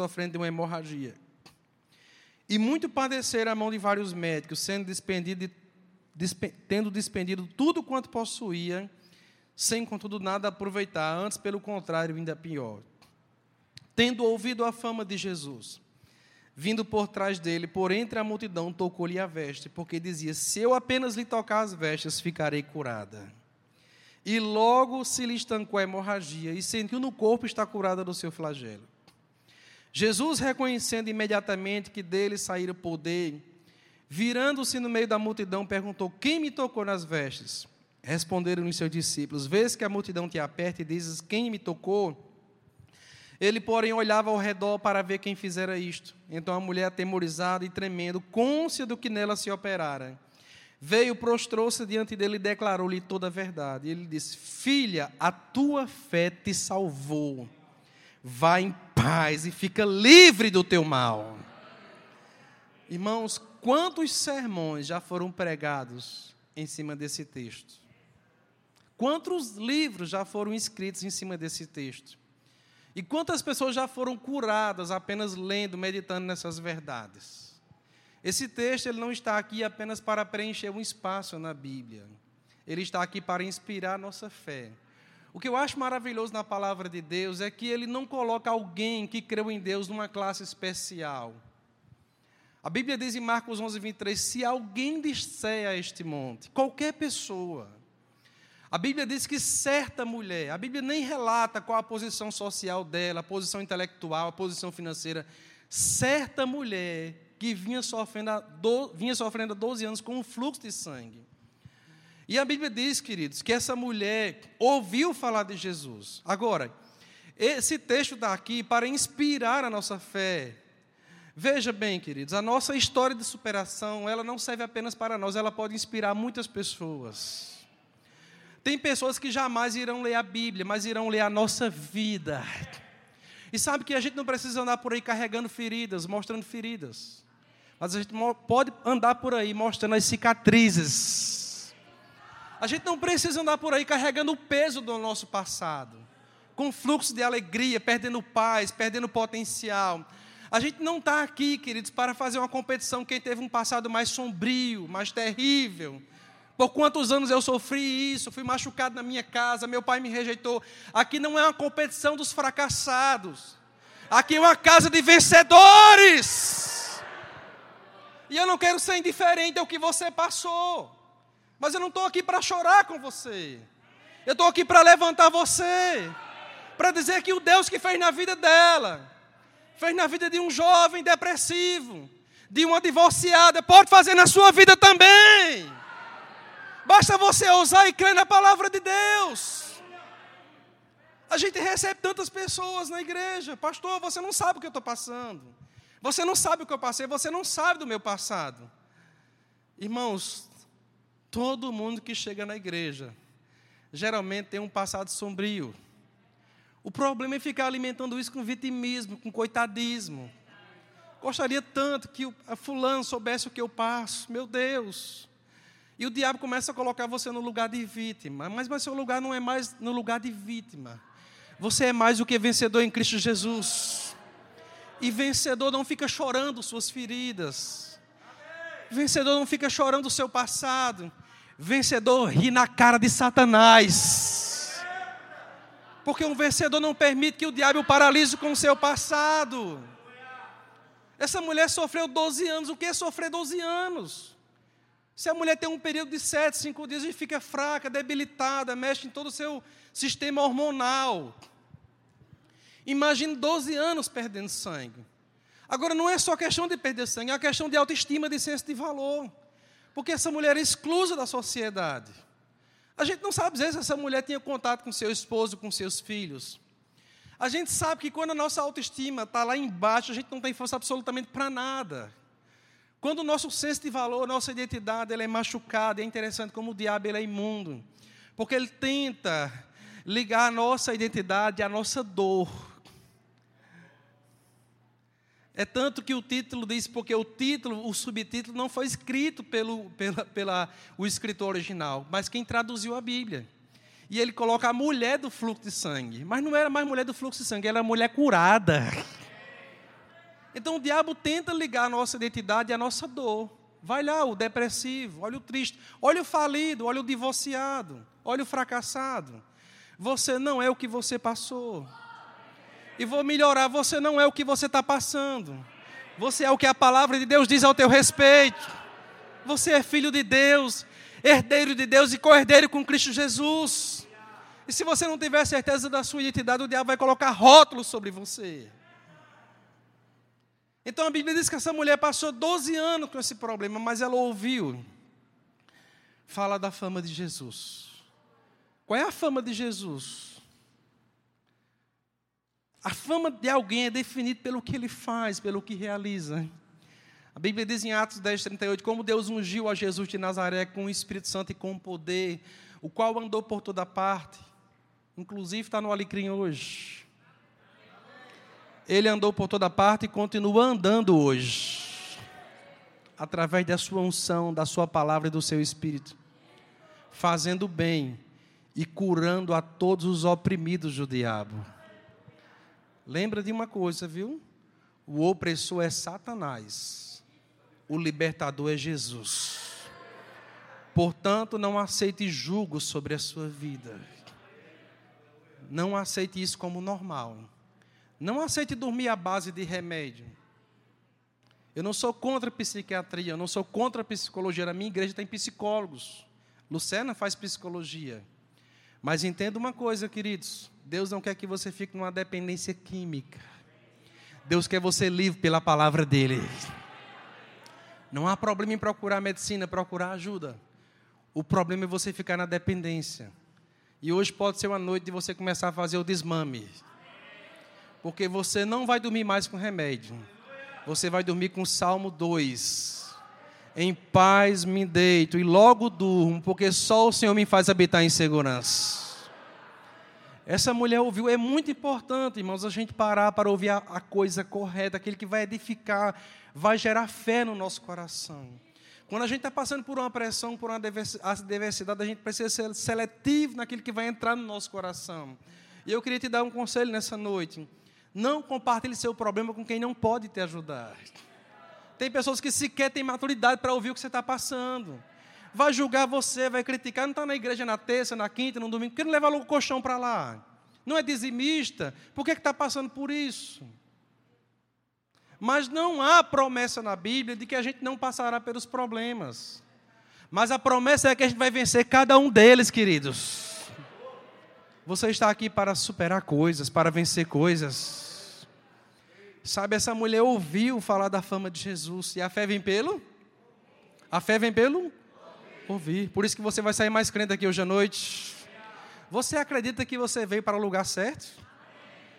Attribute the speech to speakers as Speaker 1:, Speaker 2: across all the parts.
Speaker 1: sofrendo de uma hemorragia. E muito padeceram a mão de vários médicos, sendo despendido de, despe, tendo despendido tudo quanto possuía, sem contudo nada aproveitar, antes pelo contrário, ainda pior. Tendo ouvido a fama de Jesus, vindo por trás dele, por entre a multidão, tocou-lhe a veste, porque dizia: Se eu apenas lhe tocar as vestes, ficarei curada. E logo se lhe estancou a hemorragia, e sentiu no corpo estar curada do seu flagelo. Jesus, reconhecendo imediatamente que dele saíra o poder, virando-se no meio da multidão, perguntou: Quem me tocou nas vestes? Responderam-lhe seus discípulos: Vês que a multidão te aperta e dizes: Quem me tocou? Ele, porém, olhava ao redor para ver quem fizera isto. Então a mulher, atemorizada e tremendo, côncia do que nela se operara, veio, prostrou-se diante dele e declarou-lhe toda a verdade. E ele disse: Filha, a tua fé te salvou Vá em paz e fica livre do teu mal. Irmãos, quantos sermões já foram pregados em cima desse texto? Quantos livros já foram escritos em cima desse texto? E quantas pessoas já foram curadas apenas lendo, meditando nessas verdades? Esse texto ele não está aqui apenas para preencher um espaço na Bíblia. Ele está aqui para inspirar nossa fé. O que eu acho maravilhoso na palavra de Deus é que ele não coloca alguém que creu em Deus numa classe especial. A Bíblia diz em Marcos 11, 23: se alguém disser a este monte, qualquer pessoa, a Bíblia diz que certa mulher, a Bíblia nem relata qual a posição social dela, a posição intelectual, a posição financeira, certa mulher que vinha sofrendo, vinha sofrendo há 12 anos com um fluxo de sangue. E a Bíblia diz, queridos, que essa mulher ouviu falar de Jesus. Agora, esse texto está aqui para inspirar a nossa fé. Veja bem, queridos, a nossa história de superação, ela não serve apenas para nós, ela pode inspirar muitas pessoas. Tem pessoas que jamais irão ler a Bíblia, mas irão ler a nossa vida. E sabe que a gente não precisa andar por aí carregando feridas, mostrando feridas. Mas a gente pode andar por aí mostrando as cicatrizes a gente não precisa andar por aí carregando o peso do nosso passado, com fluxo de alegria, perdendo paz, perdendo potencial. A gente não está aqui, queridos, para fazer uma competição quem teve um passado mais sombrio, mais terrível. Por quantos anos eu sofri isso, fui machucado na minha casa, meu pai me rejeitou. Aqui não é uma competição dos fracassados. Aqui é uma casa de vencedores. E eu não quero ser indiferente ao que você passou. Mas eu não estou aqui para chorar com você. Eu estou aqui para levantar você. Para dizer que o Deus que fez na vida dela, fez na vida de um jovem depressivo, de uma divorciada, pode fazer na sua vida também. Basta você ousar e crer na palavra de Deus. A gente recebe tantas pessoas na igreja, pastor, você não sabe o que eu estou passando. Você não sabe o que eu passei, você não sabe do meu passado. Irmãos, Todo mundo que chega na igreja geralmente tem um passado sombrio. O problema é ficar alimentando isso com vitimismo, com coitadismo. Gostaria tanto que o fulano soubesse o que eu passo, meu Deus. E o diabo começa a colocar você no lugar de vítima, mas, mas seu lugar não é mais no lugar de vítima. Você é mais do que vencedor em Cristo Jesus. E vencedor não fica chorando suas feridas. Vencedor não fica chorando o seu passado. Vencedor ri na cara de Satanás. Porque um vencedor não permite que o diabo o paralise com o seu passado. Essa mulher sofreu 12 anos. O que é sofrer 12 anos? Se a mulher tem um período de 7, 5 dias e fica fraca, debilitada, mexe em todo o seu sistema hormonal. Imagine 12 anos perdendo sangue. Agora, não é só questão de perder sangue, é uma questão de autoestima, de senso de valor. Porque essa mulher é exclusa da sociedade. A gente não sabe dizer se essa mulher tinha contato com seu esposo, com seus filhos. A gente sabe que quando a nossa autoestima está lá embaixo, a gente não tem força absolutamente para nada. Quando o nosso senso de valor, nossa identidade, ela é machucada, é interessante como o diabo ele é imundo. Porque ele tenta ligar a nossa identidade à nossa dor. É tanto que o título diz, porque o título, o subtítulo não foi escrito pelo pela, pela, o escritor original, mas quem traduziu a Bíblia. E ele coloca a mulher do fluxo de sangue. Mas não era mais mulher do fluxo de sangue, era mulher curada. Então o diabo tenta ligar a nossa identidade à nossa dor. Vai lá o depressivo, olha o triste, olha o falido, olha o divorciado, olha o fracassado. Você não é o que você passou. E vou melhorar, você não é o que você está passando. Você é o que a palavra de Deus diz ao teu respeito. Você é filho de Deus, herdeiro de Deus e co-herdeiro com Cristo Jesus. E se você não tiver certeza da sua identidade, o diabo vai colocar rótulos sobre você. Então a Bíblia diz que essa mulher passou 12 anos com esse problema, mas ela ouviu falar da fama de Jesus. Qual é a fama de Jesus? A fama de alguém é definida pelo que ele faz, pelo que realiza. A Bíblia diz em Atos 10, 38, como Deus ungiu a Jesus de Nazaré com o Espírito Santo e com poder, o qual andou por toda parte, inclusive está no Alecrim hoje. Ele andou por toda parte e continua andando hoje, através da sua unção, da sua palavra e do seu espírito, fazendo bem e curando a todos os oprimidos do diabo. Lembra de uma coisa, viu? O opressor é Satanás, o libertador é Jesus. Portanto, não aceite julgo sobre a sua vida. Não aceite isso como normal. Não aceite dormir à base de remédio. Eu não sou contra a psiquiatria, eu não sou contra a psicologia. Na minha igreja tem psicólogos. Lucena faz psicologia. Mas entenda uma coisa, queridos: Deus não quer que você fique numa dependência química. Deus quer você livre pela palavra dEle. Não há problema em procurar medicina, procurar ajuda. O problema é você ficar na dependência. E hoje pode ser uma noite de você começar a fazer o desmame. Porque você não vai dormir mais com remédio. Você vai dormir com Salmo 2. Em paz me deito e logo durmo, porque só o Senhor me faz habitar em segurança. Essa mulher ouviu, é muito importante, irmãos, a gente parar para ouvir a, a coisa correta, aquele que vai edificar, vai gerar fé no nosso coração. Quando a gente está passando por uma pressão, por uma diversidade, a gente precisa ser seletivo naquilo que vai entrar no nosso coração. E eu queria te dar um conselho nessa noite. Não compartilhe seu problema com quem não pode te ajudar. Tem pessoas que sequer têm maturidade para ouvir o que você está passando. Vai julgar você, vai criticar. Não está na igreja na terça, na quinta, no domingo. Por que não leva logo o colchão para lá? Não é dizimista? Por que está passando por isso? Mas não há promessa na Bíblia de que a gente não passará pelos problemas. Mas a promessa é que a gente vai vencer cada um deles, queridos. Você está aqui para superar coisas, para vencer coisas. Sabe, essa mulher ouviu falar da fama de Jesus. E a fé vem pelo? A fé vem pelo? Ouvir. Por isso que você vai sair mais crente aqui hoje à noite. Você acredita que você veio para o lugar certo?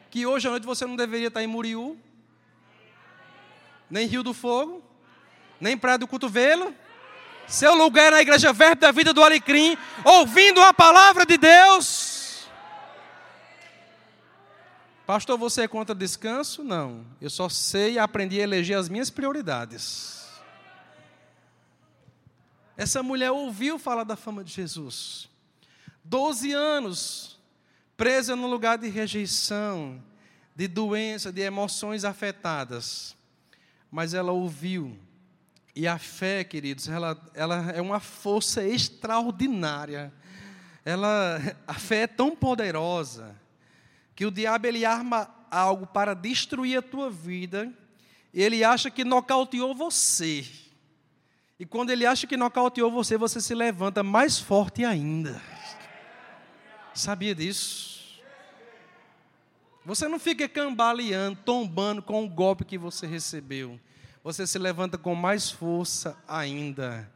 Speaker 1: Que hoje à noite você não deveria estar em Muriú? Nem Rio do Fogo? Nem Praia do Cotovelo? Seu lugar é na Igreja Verbo da Vida do Alecrim, ouvindo a palavra de Deus. Pastor, você é contra descanso? Não. Eu só sei e aprendi a eleger as minhas prioridades. Essa mulher ouviu falar da fama de Jesus. Doze anos presa num lugar de rejeição, de doença, de emoções afetadas. Mas ela ouviu. E a fé, queridos, ela, ela é uma força extraordinária. Ela, a fé é tão poderosa que o diabo ele arma algo para destruir a tua vida, e ele acha que nocauteou você. E quando ele acha que nocauteou você, você se levanta mais forte ainda. Sabia disso? Você não fica cambaleando, tombando com o golpe que você recebeu. Você se levanta com mais força ainda.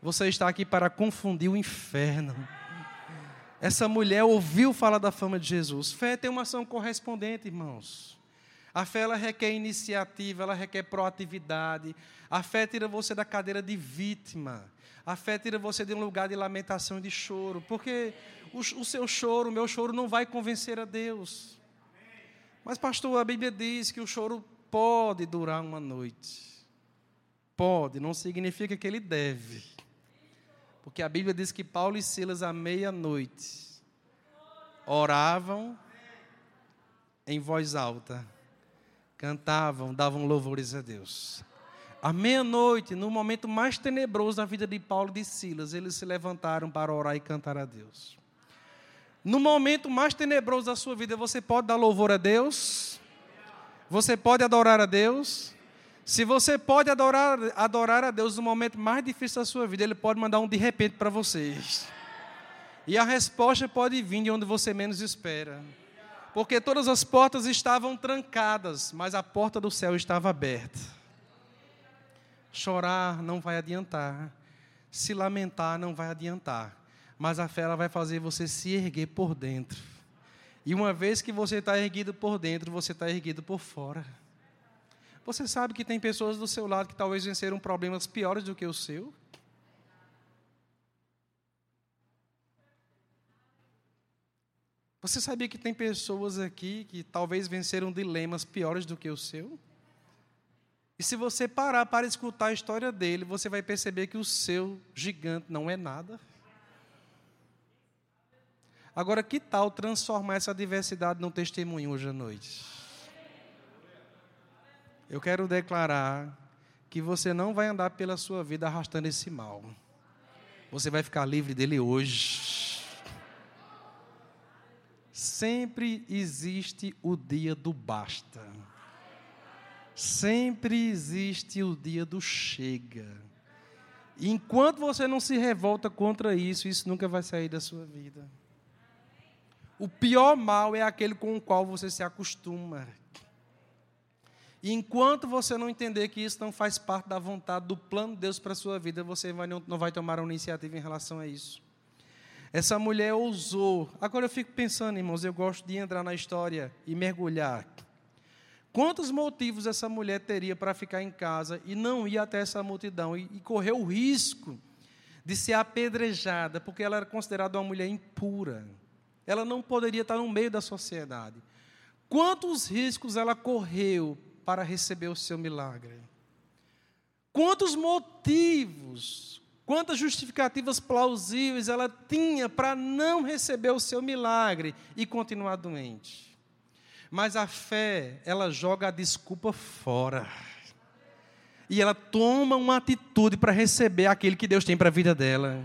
Speaker 1: Você está aqui para confundir o inferno. Essa mulher ouviu falar da fama de Jesus. Fé tem uma ação correspondente, irmãos. A fé ela requer iniciativa, ela requer proatividade. A fé tira você da cadeira de vítima. A fé tira você de um lugar de lamentação e de choro. Porque o, o seu choro, o meu choro, não vai convencer a Deus. Mas, pastor, a Bíblia diz que o choro pode durar uma noite. Pode, não significa que ele deve. Porque a Bíblia diz que Paulo e Silas, à meia-noite, oravam em voz alta, cantavam, davam louvores a Deus. À meia-noite, no momento mais tenebroso da vida de Paulo e de Silas, eles se levantaram para orar e cantar a Deus. No momento mais tenebroso da sua vida, você pode dar louvor a Deus? Você pode adorar a Deus? Se você pode adorar, adorar a Deus no momento mais difícil da sua vida, Ele pode mandar um de repente para vocês. E a resposta pode vir de onde você menos espera. Porque todas as portas estavam trancadas, mas a porta do céu estava aberta. Chorar não vai adiantar. Se lamentar não vai adiantar. Mas a fé ela vai fazer você se erguer por dentro. E uma vez que você está erguido por dentro, você está erguido por fora. Você sabe que tem pessoas do seu lado que talvez venceram problemas piores do que o seu? Você sabia que tem pessoas aqui que talvez venceram dilemas piores do que o seu? E se você parar para escutar a história dele, você vai perceber que o seu gigante não é nada. Agora, que tal transformar essa diversidade num testemunho hoje à noite? Eu quero declarar que você não vai andar pela sua vida arrastando esse mal. Você vai ficar livre dele hoje. Sempre existe o dia do basta. Sempre existe o dia do chega. E enquanto você não se revolta contra isso, isso nunca vai sair da sua vida. O pior mal é aquele com o qual você se acostuma. E enquanto você não entender que isso não faz parte da vontade, do plano de Deus para a sua vida, você vai, não, não vai tomar uma iniciativa em relação a isso. Essa mulher ousou. Agora eu fico pensando, irmãos, eu gosto de entrar na história e mergulhar. Quantos motivos essa mulher teria para ficar em casa e não ir até essa multidão e, correr o risco de ser apedrejada, porque ela era considerada uma mulher impura. Ela não poderia estar no meio da sociedade. Quantos riscos ela correu para receber o seu milagre? Quantos motivos, quantas justificativas plausíveis ela tinha para não receber o seu milagre e continuar doente? Mas a fé, ela joga a desculpa fora. E ela toma uma atitude para receber aquele que Deus tem para a vida dela.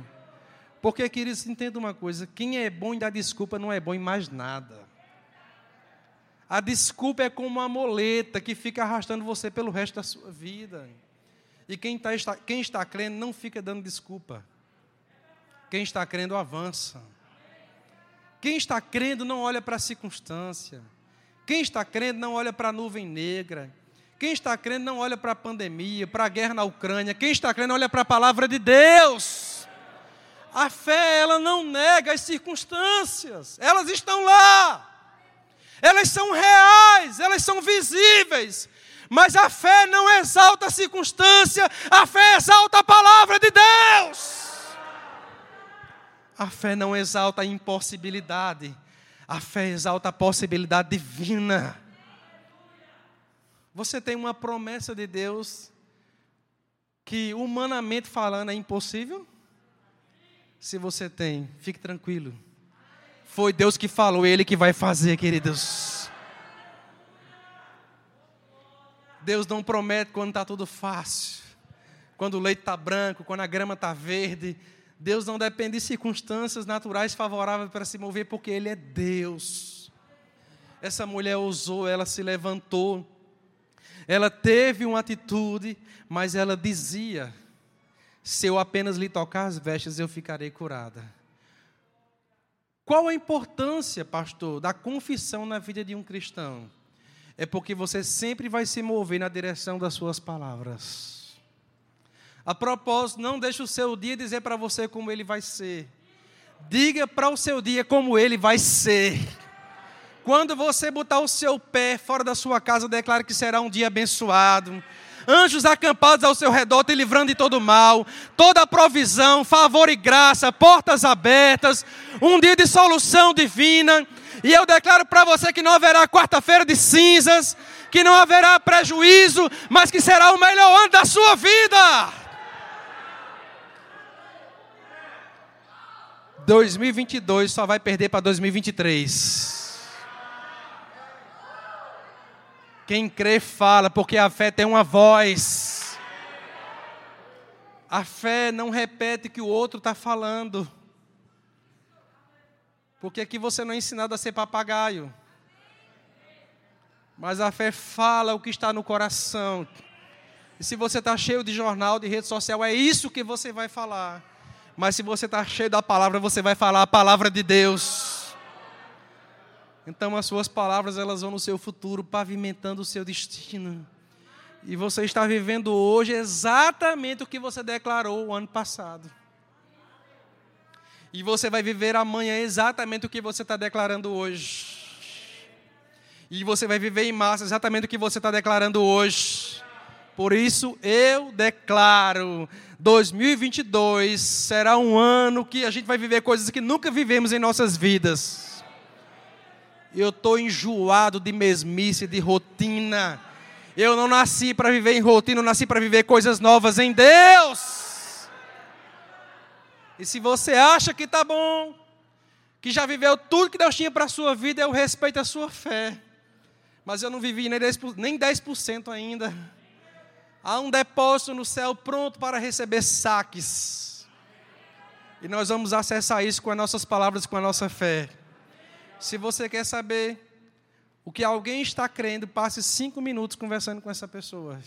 Speaker 1: Porque, queridos, entenda uma coisa: quem é bom em dar desculpa não é bom em mais nada. A desculpa é como uma moleta que fica arrastando você pelo resto da sua vida. E quem, tá, está, quem está crendo não fica dando desculpa. Quem está crendo avança. Quem está crendo não olha para a circunstância. Quem está crendo não olha para a nuvem negra. Quem está crendo não olha para a pandemia, para a guerra na Ucrânia. Quem está crendo olha para a palavra de Deus. A fé, ela não nega as circunstâncias, elas estão lá. Elas são reais, elas são visíveis. Mas a fé não exalta a circunstância, a fé exalta a palavra de Deus. A fé não exalta a impossibilidade, a fé exalta a possibilidade divina. Você tem uma promessa de Deus que, humanamente falando, é impossível? Se você tem, fique tranquilo. Foi Deus que falou, Ele que vai fazer, queridos. Deus não promete quando está tudo fácil, quando o leite está branco, quando a grama está verde. Deus não depende de circunstâncias naturais favoráveis para se mover, porque Ele é Deus. Essa mulher ousou, ela se levantou, ela teve uma atitude, mas ela dizia: se eu apenas lhe tocar as vestes, eu ficarei curada. Qual a importância, pastor, da confissão na vida de um cristão? É porque você sempre vai se mover na direção das suas palavras. A propósito, não deixe o seu dia dizer para você como ele vai ser. Diga para o seu dia como ele vai ser. Quando você botar o seu pé fora da sua casa, declare que será um dia abençoado. Anjos acampados ao seu redor, te livrando de todo mal, toda provisão, favor e graça, portas abertas, um dia de solução divina. E eu declaro para você que não haverá quarta-feira de cinzas, que não haverá prejuízo, mas que será o melhor ano da sua vida. 2022 só vai perder para 2023. Quem crê fala, porque a fé tem uma voz. A fé não repete o que o outro está falando. Porque aqui você não é ensinado a ser papagaio. Mas a fé fala o que está no coração. E se você está cheio de jornal, de rede social, é isso que você vai falar. Mas se você está cheio da palavra, você vai falar a palavra de Deus. Então as suas palavras elas vão no seu futuro, pavimentando o seu destino. E você está vivendo hoje exatamente o que você declarou o ano passado. E você vai viver amanhã exatamente o que você está declarando hoje. E você vai viver em massa exatamente o que você está declarando hoje. Por isso eu declaro: 2022 será um ano que a gente vai viver coisas que nunca vivemos em nossas vidas. Eu estou enjoado de mesmice, de rotina. Eu não nasci para viver em rotina, eu nasci para viver coisas novas em Deus. E se você acha que está bom, que já viveu tudo que Deus tinha para a sua vida, eu respeito a sua fé. Mas eu não vivi nem 10%, nem 10 ainda. Há um depósito no céu pronto para receber saques. E nós vamos acessar isso com as nossas palavras, com a nossa fé. Se você quer saber o que alguém está crendo, passe cinco minutos conversando com essa pessoa.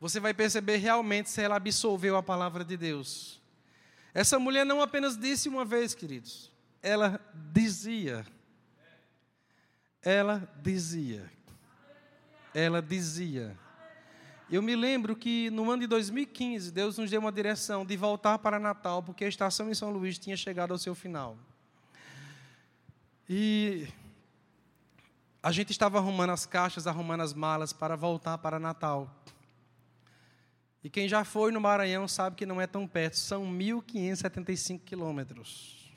Speaker 1: Você vai perceber realmente se ela absolveu a palavra de Deus. Essa mulher não apenas disse uma vez, queridos, ela dizia. Ela dizia. Ela dizia. Eu me lembro que no ano de 2015, Deus nos deu uma direção de voltar para Natal, porque a estação em São Luís tinha chegado ao seu final. E a gente estava arrumando as caixas, arrumando as malas para voltar para Natal. E quem já foi no Maranhão sabe que não é tão perto, são 1.575 quilômetros.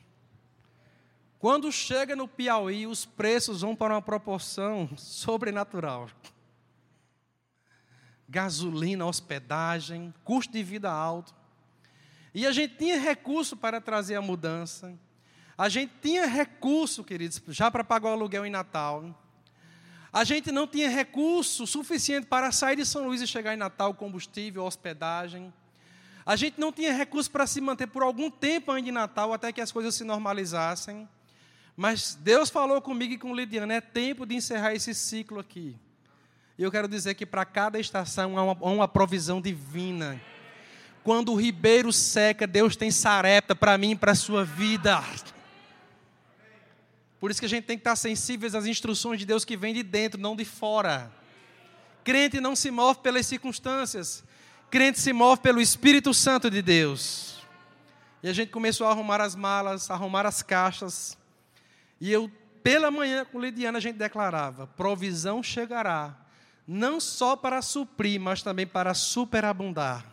Speaker 1: Quando chega no Piauí, os preços vão para uma proporção sobrenatural gasolina, hospedagem, custo de vida alto. E a gente tinha recurso para trazer a mudança. A gente tinha recurso, queridos, já para pagar o aluguel em Natal. A gente não tinha recurso suficiente para sair de São Luís e chegar em Natal, combustível, hospedagem. A gente não tinha recurso para se manter por algum tempo ainda em Natal, até que as coisas se normalizassem. Mas Deus falou comigo e com Lidiana, é tempo de encerrar esse ciclo aqui. E eu quero dizer que para cada estação há uma, há uma provisão divina. Quando o ribeiro seca, Deus tem sareta para mim e para a sua vida. Por isso que a gente tem que estar sensíveis às instruções de Deus que vem de dentro, não de fora. Crente não se move pelas circunstâncias. Crente se move pelo Espírito Santo de Deus. E a gente começou a arrumar as malas, arrumar as caixas. E eu, pela manhã, com Lidiana, a gente declarava: provisão chegará não só para suprir, mas também para superabundar.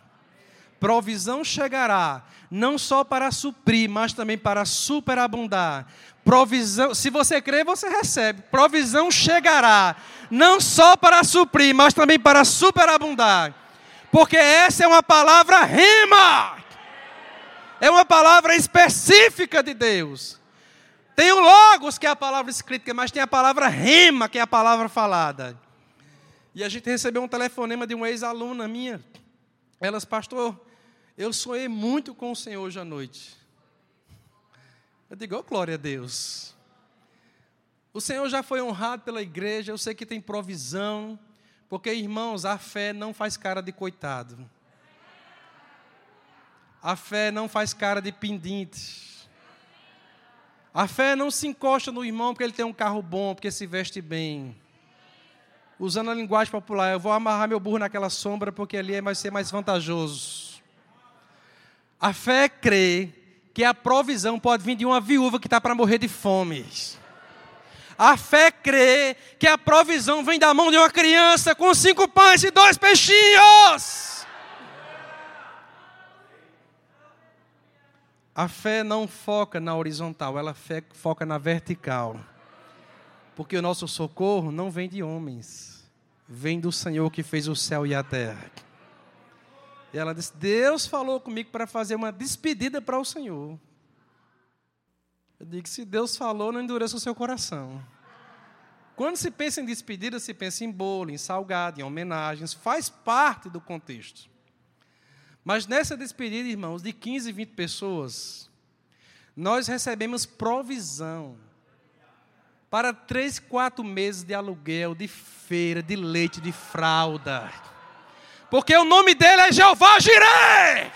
Speaker 1: Provisão chegará, não só para suprir, mas também para superabundar. Provisão, se você crê, você recebe. Provisão chegará, não só para suprir, mas também para superabundar. Porque essa é uma palavra rima. É uma palavra específica de Deus. Tem o logos, que é a palavra escrita, mas tem a palavra rima, que é a palavra falada. E a gente recebeu um telefonema de uma ex-aluna minha. Elas, pastor, eu sonhei muito com o Senhor hoje à noite. Eu digo, oh, glória a Deus. O Senhor já foi honrado pela igreja, eu sei que tem provisão, porque, irmãos, a fé não faz cara de coitado. A fé não faz cara de pendinte. A fé não se encosta no irmão porque ele tem um carro bom, porque se veste bem usando a linguagem popular, eu vou amarrar meu burro naquela sombra porque ali vai ser mais vantajoso. A fé crê que a provisão pode vir de uma viúva que está para morrer de fome. A fé crê que a provisão vem da mão de uma criança com cinco pães e dois peixinhos. A fé não foca na horizontal, ela foca na vertical. Porque o nosso socorro não vem de homens vem do Senhor que fez o céu e a terra. E ela disse: Deus falou comigo para fazer uma despedida para o Senhor. Eu digo: se Deus falou, não endureça o seu coração. quando se pensa em despedida, se pensa em bolo, em salgado, em homenagens, faz parte do contexto. Mas nessa despedida, irmãos, de 15, 20 pessoas, nós recebemos provisão para três, quatro meses de aluguel, de feira, de leite, de fralda. Porque o nome dele é Jeová Jireh.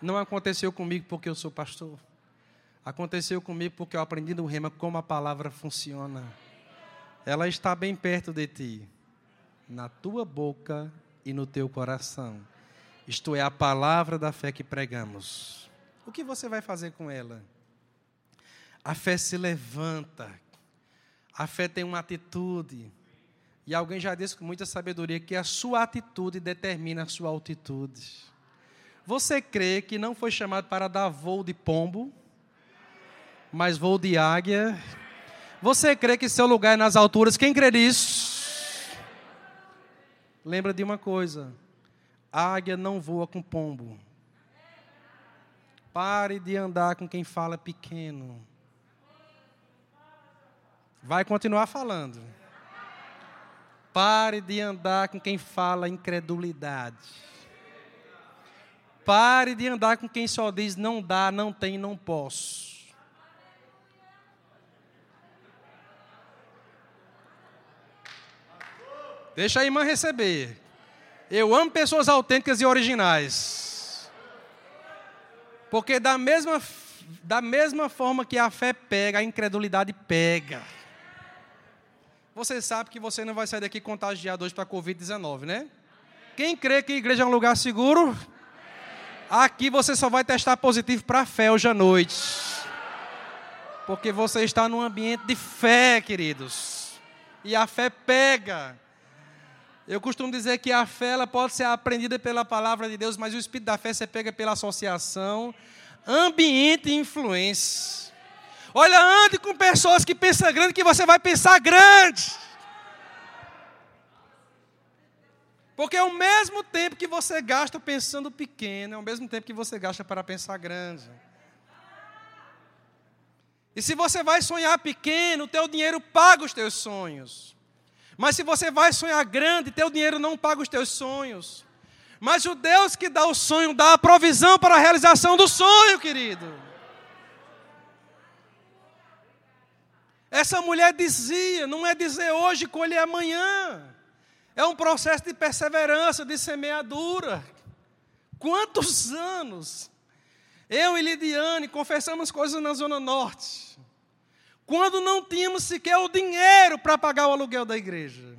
Speaker 1: Não aconteceu comigo porque eu sou pastor. Aconteceu comigo porque eu aprendi no rema como a palavra funciona. Ela está bem perto de ti, na tua boca e no teu coração. Isto é a palavra da fé que pregamos. O que você vai fazer com ela? A fé se levanta. A fé tem uma atitude. E alguém já disse com muita sabedoria que a sua atitude determina a sua altitude. Você crê que não foi chamado para dar voo de pombo, mas voo de águia? Você crê que seu lugar é nas alturas? Quem crê nisso? Lembra de uma coisa: águia não voa com pombo. Pare de andar com quem fala pequeno. Vai continuar falando. Pare de andar com quem fala incredulidade. Pare de andar com quem só diz não dá, não tem, não posso. Deixa a irmã receber. Eu amo pessoas autênticas e originais. Porque da mesma, da mesma forma que a fé pega, a incredulidade pega. Você sabe que você não vai sair daqui contagiado hoje para a Covid-19, né? Quem crê que a igreja é um lugar seguro? Aqui você só vai testar positivo para a fé hoje à noite. Porque você está num ambiente de fé, queridos. E a fé pega. Eu costumo dizer que a fé ela pode ser aprendida pela palavra de Deus, mas o espírito da fé você pega pela associação, ambiente e influência. Olha, ande com pessoas que pensam grande, que você vai pensar grande. Porque é o mesmo tempo que você gasta pensando pequeno, é o mesmo tempo que você gasta para pensar grande. E se você vai sonhar pequeno, o teu dinheiro paga os teus sonhos. Mas se você vai sonhar grande, teu dinheiro não paga os teus sonhos. Mas o Deus que dá o sonho dá a provisão para a realização do sonho, querido. Essa mulher dizia, não é dizer hoje, colher amanhã. É um processo de perseverança, de semeadura. Quantos anos eu e Lidiane confessamos coisas na Zona Norte, quando não tínhamos sequer o dinheiro para pagar o aluguel da igreja.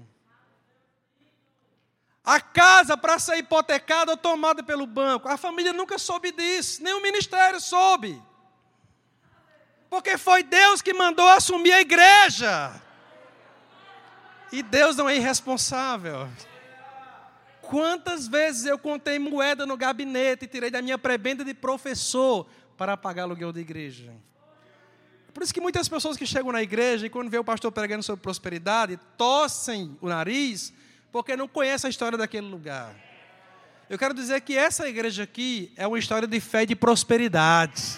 Speaker 1: A casa para ser hipotecada ou tomada pelo banco. A família nunca soube disso, nem o ministério soube. Porque foi Deus que mandou assumir a igreja. E Deus não é irresponsável. Quantas vezes eu contei moeda no gabinete e tirei da minha prebenda de professor para pagar aluguel da igreja? Por isso que muitas pessoas que chegam na igreja e quando vê o pastor pregando sobre prosperidade, tossem o nariz porque não conhecem a história daquele lugar. Eu quero dizer que essa igreja aqui é uma história de fé e de prosperidade.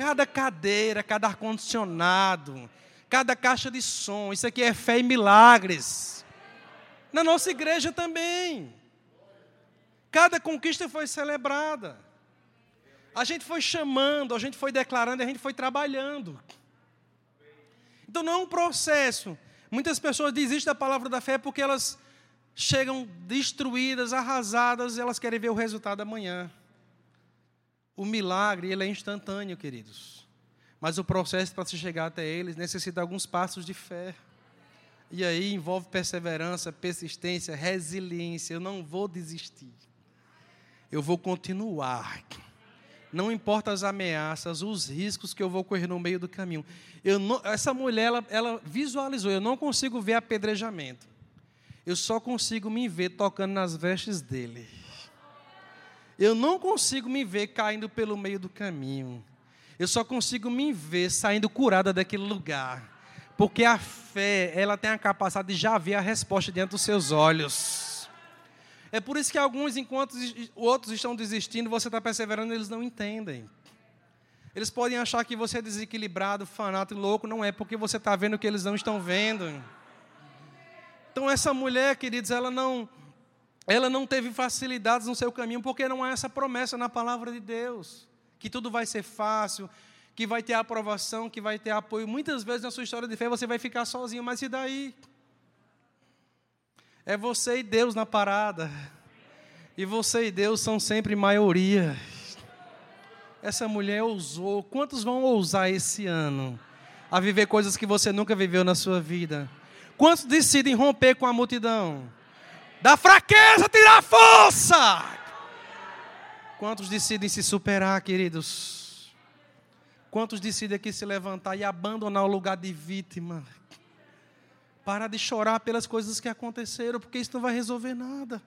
Speaker 1: Cada cadeira, cada ar-condicionado, cada caixa de som. Isso aqui é fé e milagres. Na nossa igreja também. Cada conquista foi celebrada. A gente foi chamando, a gente foi declarando, a gente foi trabalhando. Então não é um processo. Muitas pessoas desistem da palavra da fé porque elas chegam destruídas, arrasadas, e elas querem ver o resultado amanhã. O milagre, ele é instantâneo, queridos. Mas o processo para se chegar até eles necessita alguns passos de fé. E aí envolve perseverança, persistência, resiliência. Eu não vou desistir. Eu vou continuar. Não importa as ameaças, os riscos que eu vou correr no meio do caminho. Não, essa mulher, ela, ela visualizou. Eu não consigo ver apedrejamento. Eu só consigo me ver tocando nas vestes dele. Eu não consigo me ver caindo pelo meio do caminho eu só consigo me ver saindo curada daquele lugar. Porque a fé, ela tem a capacidade de já ver a resposta diante dos seus olhos. É por isso que alguns, enquanto outros estão desistindo, você está perseverando, eles não entendem. Eles podem achar que você é desequilibrado, fanático, louco. Não é, porque você está vendo o que eles não estão vendo. Então, essa mulher, queridos, ela não, ela não teve facilidades no seu caminho, porque não há essa promessa na palavra de Deus. Que tudo vai ser fácil, que vai ter aprovação, que vai ter apoio. Muitas vezes na sua história de fé você vai ficar sozinho, mas e daí? É você e Deus na parada. E você e Deus são sempre maioria. Essa mulher ousou. Quantos vão ousar esse ano a viver coisas que você nunca viveu na sua vida? Quantos decidem romper com a multidão? Da fraqueza tirar força. Quantos decidem se superar, queridos? Quantos decidem aqui se levantar e abandonar o lugar de vítima? Parar de chorar pelas coisas que aconteceram, porque isso não vai resolver nada.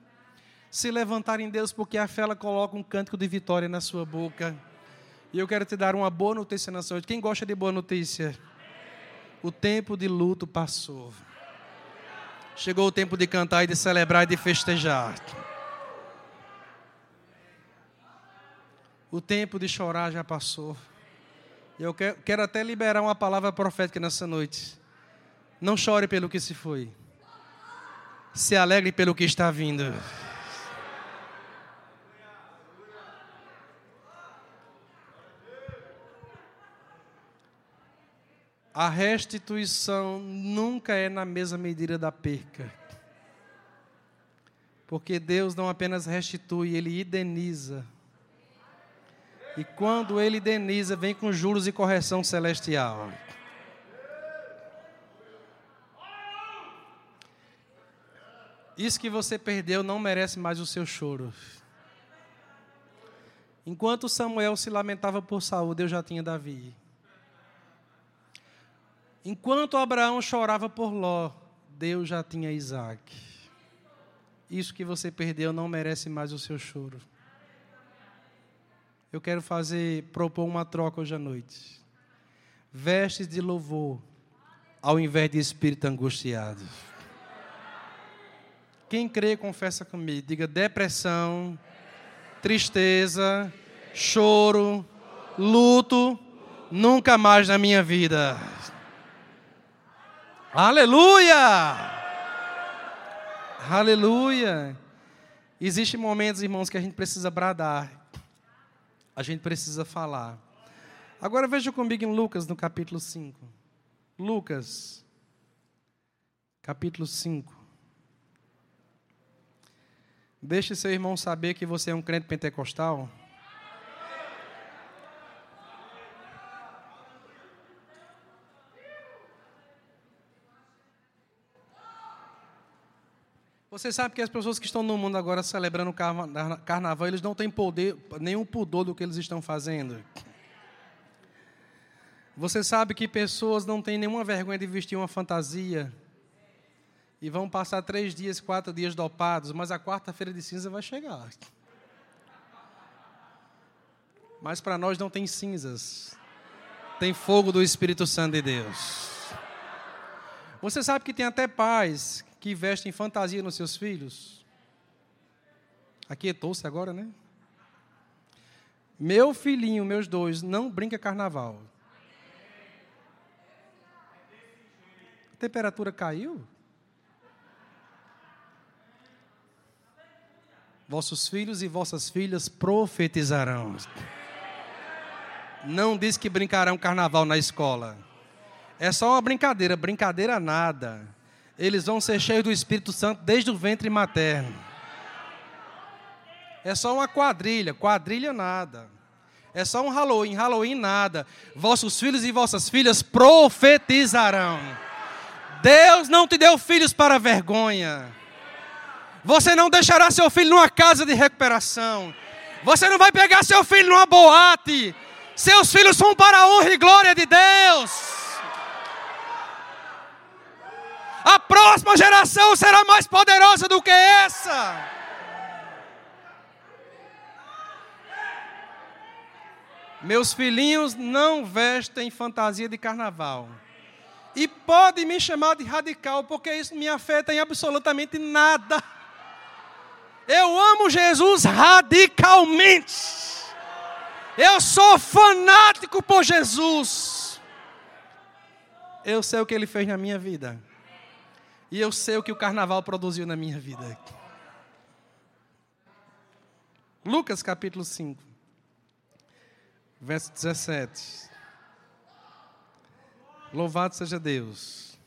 Speaker 1: Se levantar em Deus, porque a fé ela coloca um cântico de vitória na sua boca. E eu quero te dar uma boa notícia nessa noite. Quem gosta de boa notícia? O tempo de luto passou. Chegou o tempo de cantar e de celebrar e de festejar. O tempo de chorar já passou. Eu quero até liberar uma palavra profética nessa noite. Não chore pelo que se foi. Se alegre pelo que está vindo. A restituição nunca é na mesma medida da perca. Porque Deus não apenas restitui, Ele indeniza. E quando Ele indeniza, vem com juros e correção celestial. Isso que você perdeu não merece mais o seu choro. Enquanto Samuel se lamentava por Saúl, Deus já tinha Davi. Enquanto Abraão chorava por Ló, Deus já tinha Isaac. Isso que você perdeu não merece mais o seu choro. Eu quero fazer, propor uma troca hoje à noite. Vestes de louvor, ao invés de espírito angustiado. Quem crê, confessa comigo. Diga depressão, tristeza, choro, luto, nunca mais na minha vida. Aleluia! Aleluia! Existem momentos, irmãos, que a gente precisa bradar. A gente precisa falar. Agora veja comigo em Lucas, no capítulo 5. Lucas, capítulo 5. Deixe seu irmão saber que você é um crente pentecostal. Você sabe que as pessoas que estão no mundo agora celebrando o carnaval, eles não têm poder, nenhum pudor do que eles estão fazendo. Você sabe que pessoas não têm nenhuma vergonha de vestir uma fantasia e vão passar três dias, quatro dias dopados, mas a quarta-feira de cinza vai chegar. Mas para nós não tem cinzas, tem fogo do Espírito Santo de Deus. Você sabe que tem até pais que vestem fantasia nos seus filhos? Aquietou-se agora, né? Meu filhinho, meus dois, não brinca carnaval. A temperatura caiu? Vossos filhos e vossas filhas profetizarão. Não diz que brincarão carnaval na escola. É só uma brincadeira, brincadeira nada. Eles vão ser cheios do Espírito Santo desde o ventre materno. É só uma quadrilha, quadrilha nada. É só um Halloween, Halloween nada. Vossos filhos e vossas filhas profetizarão. Deus não te deu filhos para vergonha. Você não deixará seu filho numa casa de recuperação. Você não vai pegar seu filho numa boate. Seus filhos são para a honra e glória de Deus. A próxima geração será mais poderosa do que essa. Meus filhinhos não vestem fantasia de carnaval. E pode me chamar de radical, porque isso me afeta em absolutamente nada. Eu amo Jesus radicalmente. Eu sou fanático por Jesus. Eu sei o que ele fez na minha vida. E eu sei o que o carnaval produziu na minha vida. Lucas capítulo 5, verso 17. Louvado seja Deus.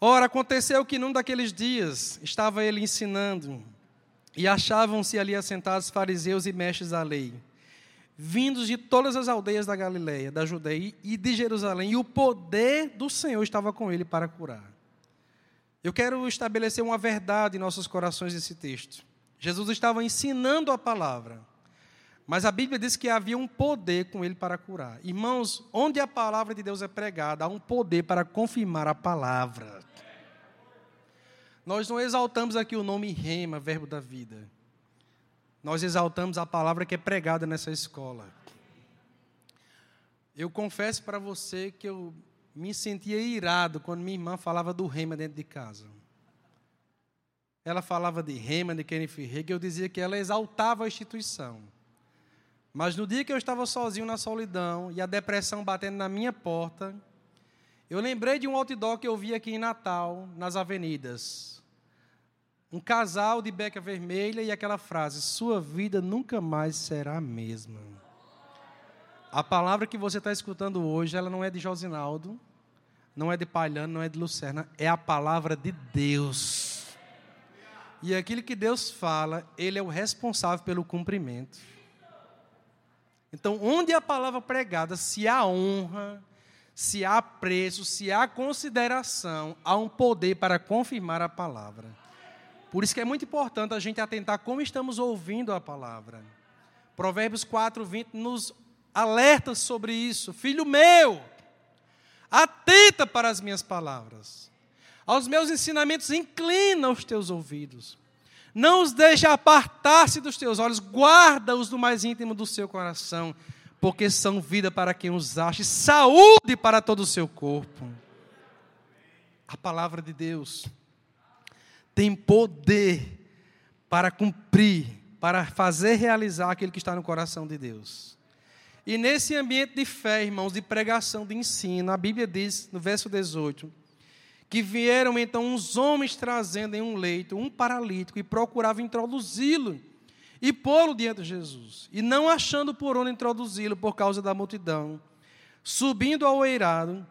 Speaker 1: Ora, aconteceu que num daqueles dias estava ele ensinando, e achavam-se ali assentados fariseus e mestres da lei, vindos de todas as aldeias da Galiléia, da Judeia e de Jerusalém, e o poder do Senhor estava com ele para curar. Eu quero estabelecer uma verdade em nossos corações nesse texto. Jesus estava ensinando a palavra, mas a Bíblia diz que havia um poder com ele para curar. Irmãos, onde a palavra de Deus é pregada, há um poder para confirmar a palavra. Nós não exaltamos aqui o nome rema, verbo da vida. Nós exaltamos a palavra que é pregada nessa escola. Eu confesso para você que eu me sentia irado quando minha irmã falava do rema dentro de casa. Ela falava de rema, de Kenneth Hagin, eu dizia que ela exaltava a instituição. Mas no dia que eu estava sozinho na solidão e a depressão batendo na minha porta, eu lembrei de um outdoor que eu vi aqui em Natal, nas avenidas. Um casal de beca vermelha e aquela frase: Sua vida nunca mais será a mesma. A palavra que você está escutando hoje, ela não é de Josinaldo, não é de Palhano, não é de Lucerna, é a palavra de Deus. E aquilo que Deus fala, Ele é o responsável pelo cumprimento. Então, onde a palavra pregada, se há honra, se há preço, se há consideração, há um poder para confirmar a palavra. Por isso que é muito importante a gente atentar como estamos ouvindo a palavra. Provérbios 4, 20 nos alerta sobre isso. Filho meu, atenta para as minhas palavras. Aos meus ensinamentos, inclina os teus ouvidos. Não os deixe apartar-se dos teus olhos, guarda-os no mais íntimo do seu coração, porque são vida para quem os acha, saúde para todo o seu corpo. A palavra de Deus tem poder para cumprir, para fazer realizar aquilo que está no coração de Deus. E nesse ambiente de fé, irmãos, de pregação, de ensino, a Bíblia diz, no verso 18, que vieram então uns homens trazendo em um leito um paralítico e procuravam introduzi-lo e pô-lo diante de Jesus. E não achando por onde introduzi-lo por causa da multidão, subindo ao eirado,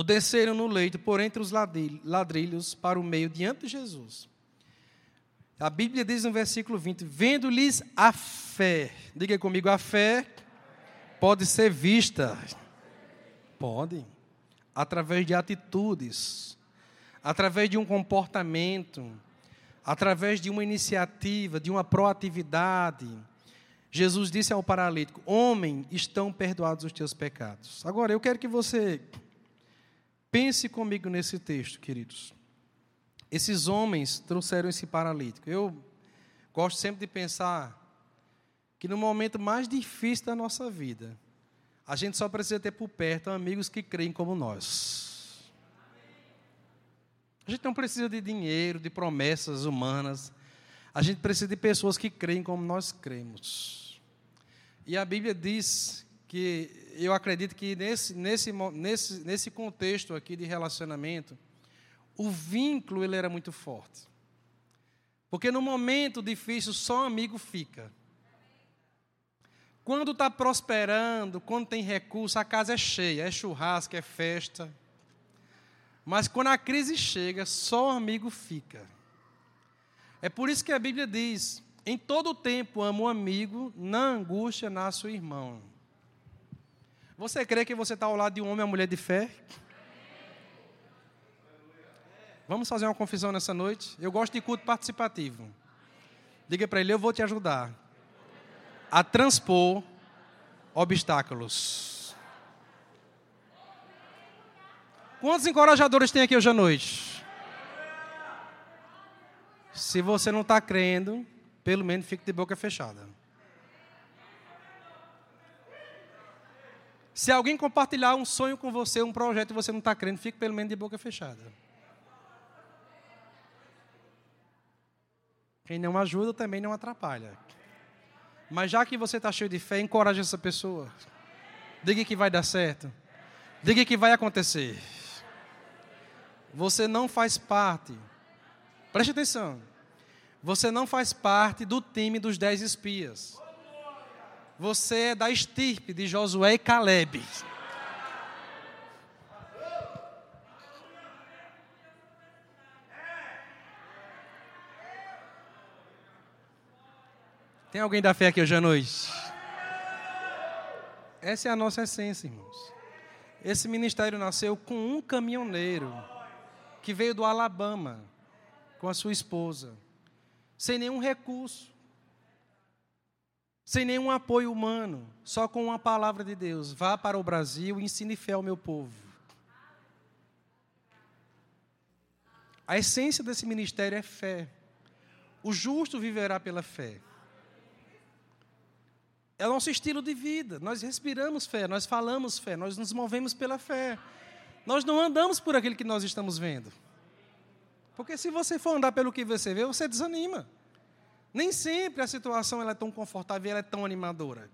Speaker 1: o desceram no leito por entre os ladrilhos para o meio diante de Jesus. A Bíblia diz no versículo 20: Vendo-lhes a fé, diga comigo, a fé pode ser vista. Pode. Através de atitudes através de um comportamento, através de uma iniciativa, de uma proatividade. Jesus disse ao paralítico: Homem, estão perdoados os teus pecados. Agora, eu quero que você pense comigo nesse texto, queridos. Esses homens trouxeram esse paralítico. Eu gosto sempre de pensar que no momento mais difícil da nossa vida, a gente só precisa ter por perto amigos que creem como nós. A gente não precisa de dinheiro, de promessas humanas. A gente precisa de pessoas que creem como nós cremos. E a Bíblia diz que eu acredito que nesse, nesse, nesse, nesse contexto aqui de relacionamento, o vínculo ele era muito forte. Porque no momento difícil só amigo fica. Quando está prosperando, quando tem recurso, a casa é cheia, é churrasco, é festa. Mas quando a crise chega, só o amigo fica. É por isso que a Bíblia diz: em todo tempo amo o amigo, na angústia nasce o irmão. Você crê que você está ao lado de um homem ou mulher de fé? Vamos fazer uma confissão nessa noite? Eu gosto de culto participativo. Diga para ele: eu vou te ajudar a transpor obstáculos. Quantos encorajadores tem aqui hoje à noite? Se você não está crendo, pelo menos fique de boca fechada. Se alguém compartilhar um sonho com você, um projeto e você não está crendo, fique pelo menos de boca fechada. Quem não ajuda também não atrapalha. Mas já que você está cheio de fé, encoraje essa pessoa. Diga que vai dar certo. Diga que vai acontecer. Você não faz parte. Preste atenção. Você não faz parte do time dos dez espias. Você é da estirpe de Josué e Caleb. Tem alguém da fé aqui hoje à noite? Essa é a nossa essência, irmãos. Esse ministério nasceu com um caminhoneiro que veio do Alabama com a sua esposa, sem nenhum recurso, sem nenhum apoio humano, só com uma palavra de Deus: vá para o Brasil e ensine fé ao meu povo. A essência desse ministério é fé. O justo viverá pela fé. É o nosso estilo de vida. Nós respiramos fé, nós falamos fé, nós nos movemos pela fé. Nós não andamos por aquilo que nós estamos vendo. Porque se você for andar pelo que você vê, você desanima. Nem sempre a situação ela é tão confortável, ela é tão animadora.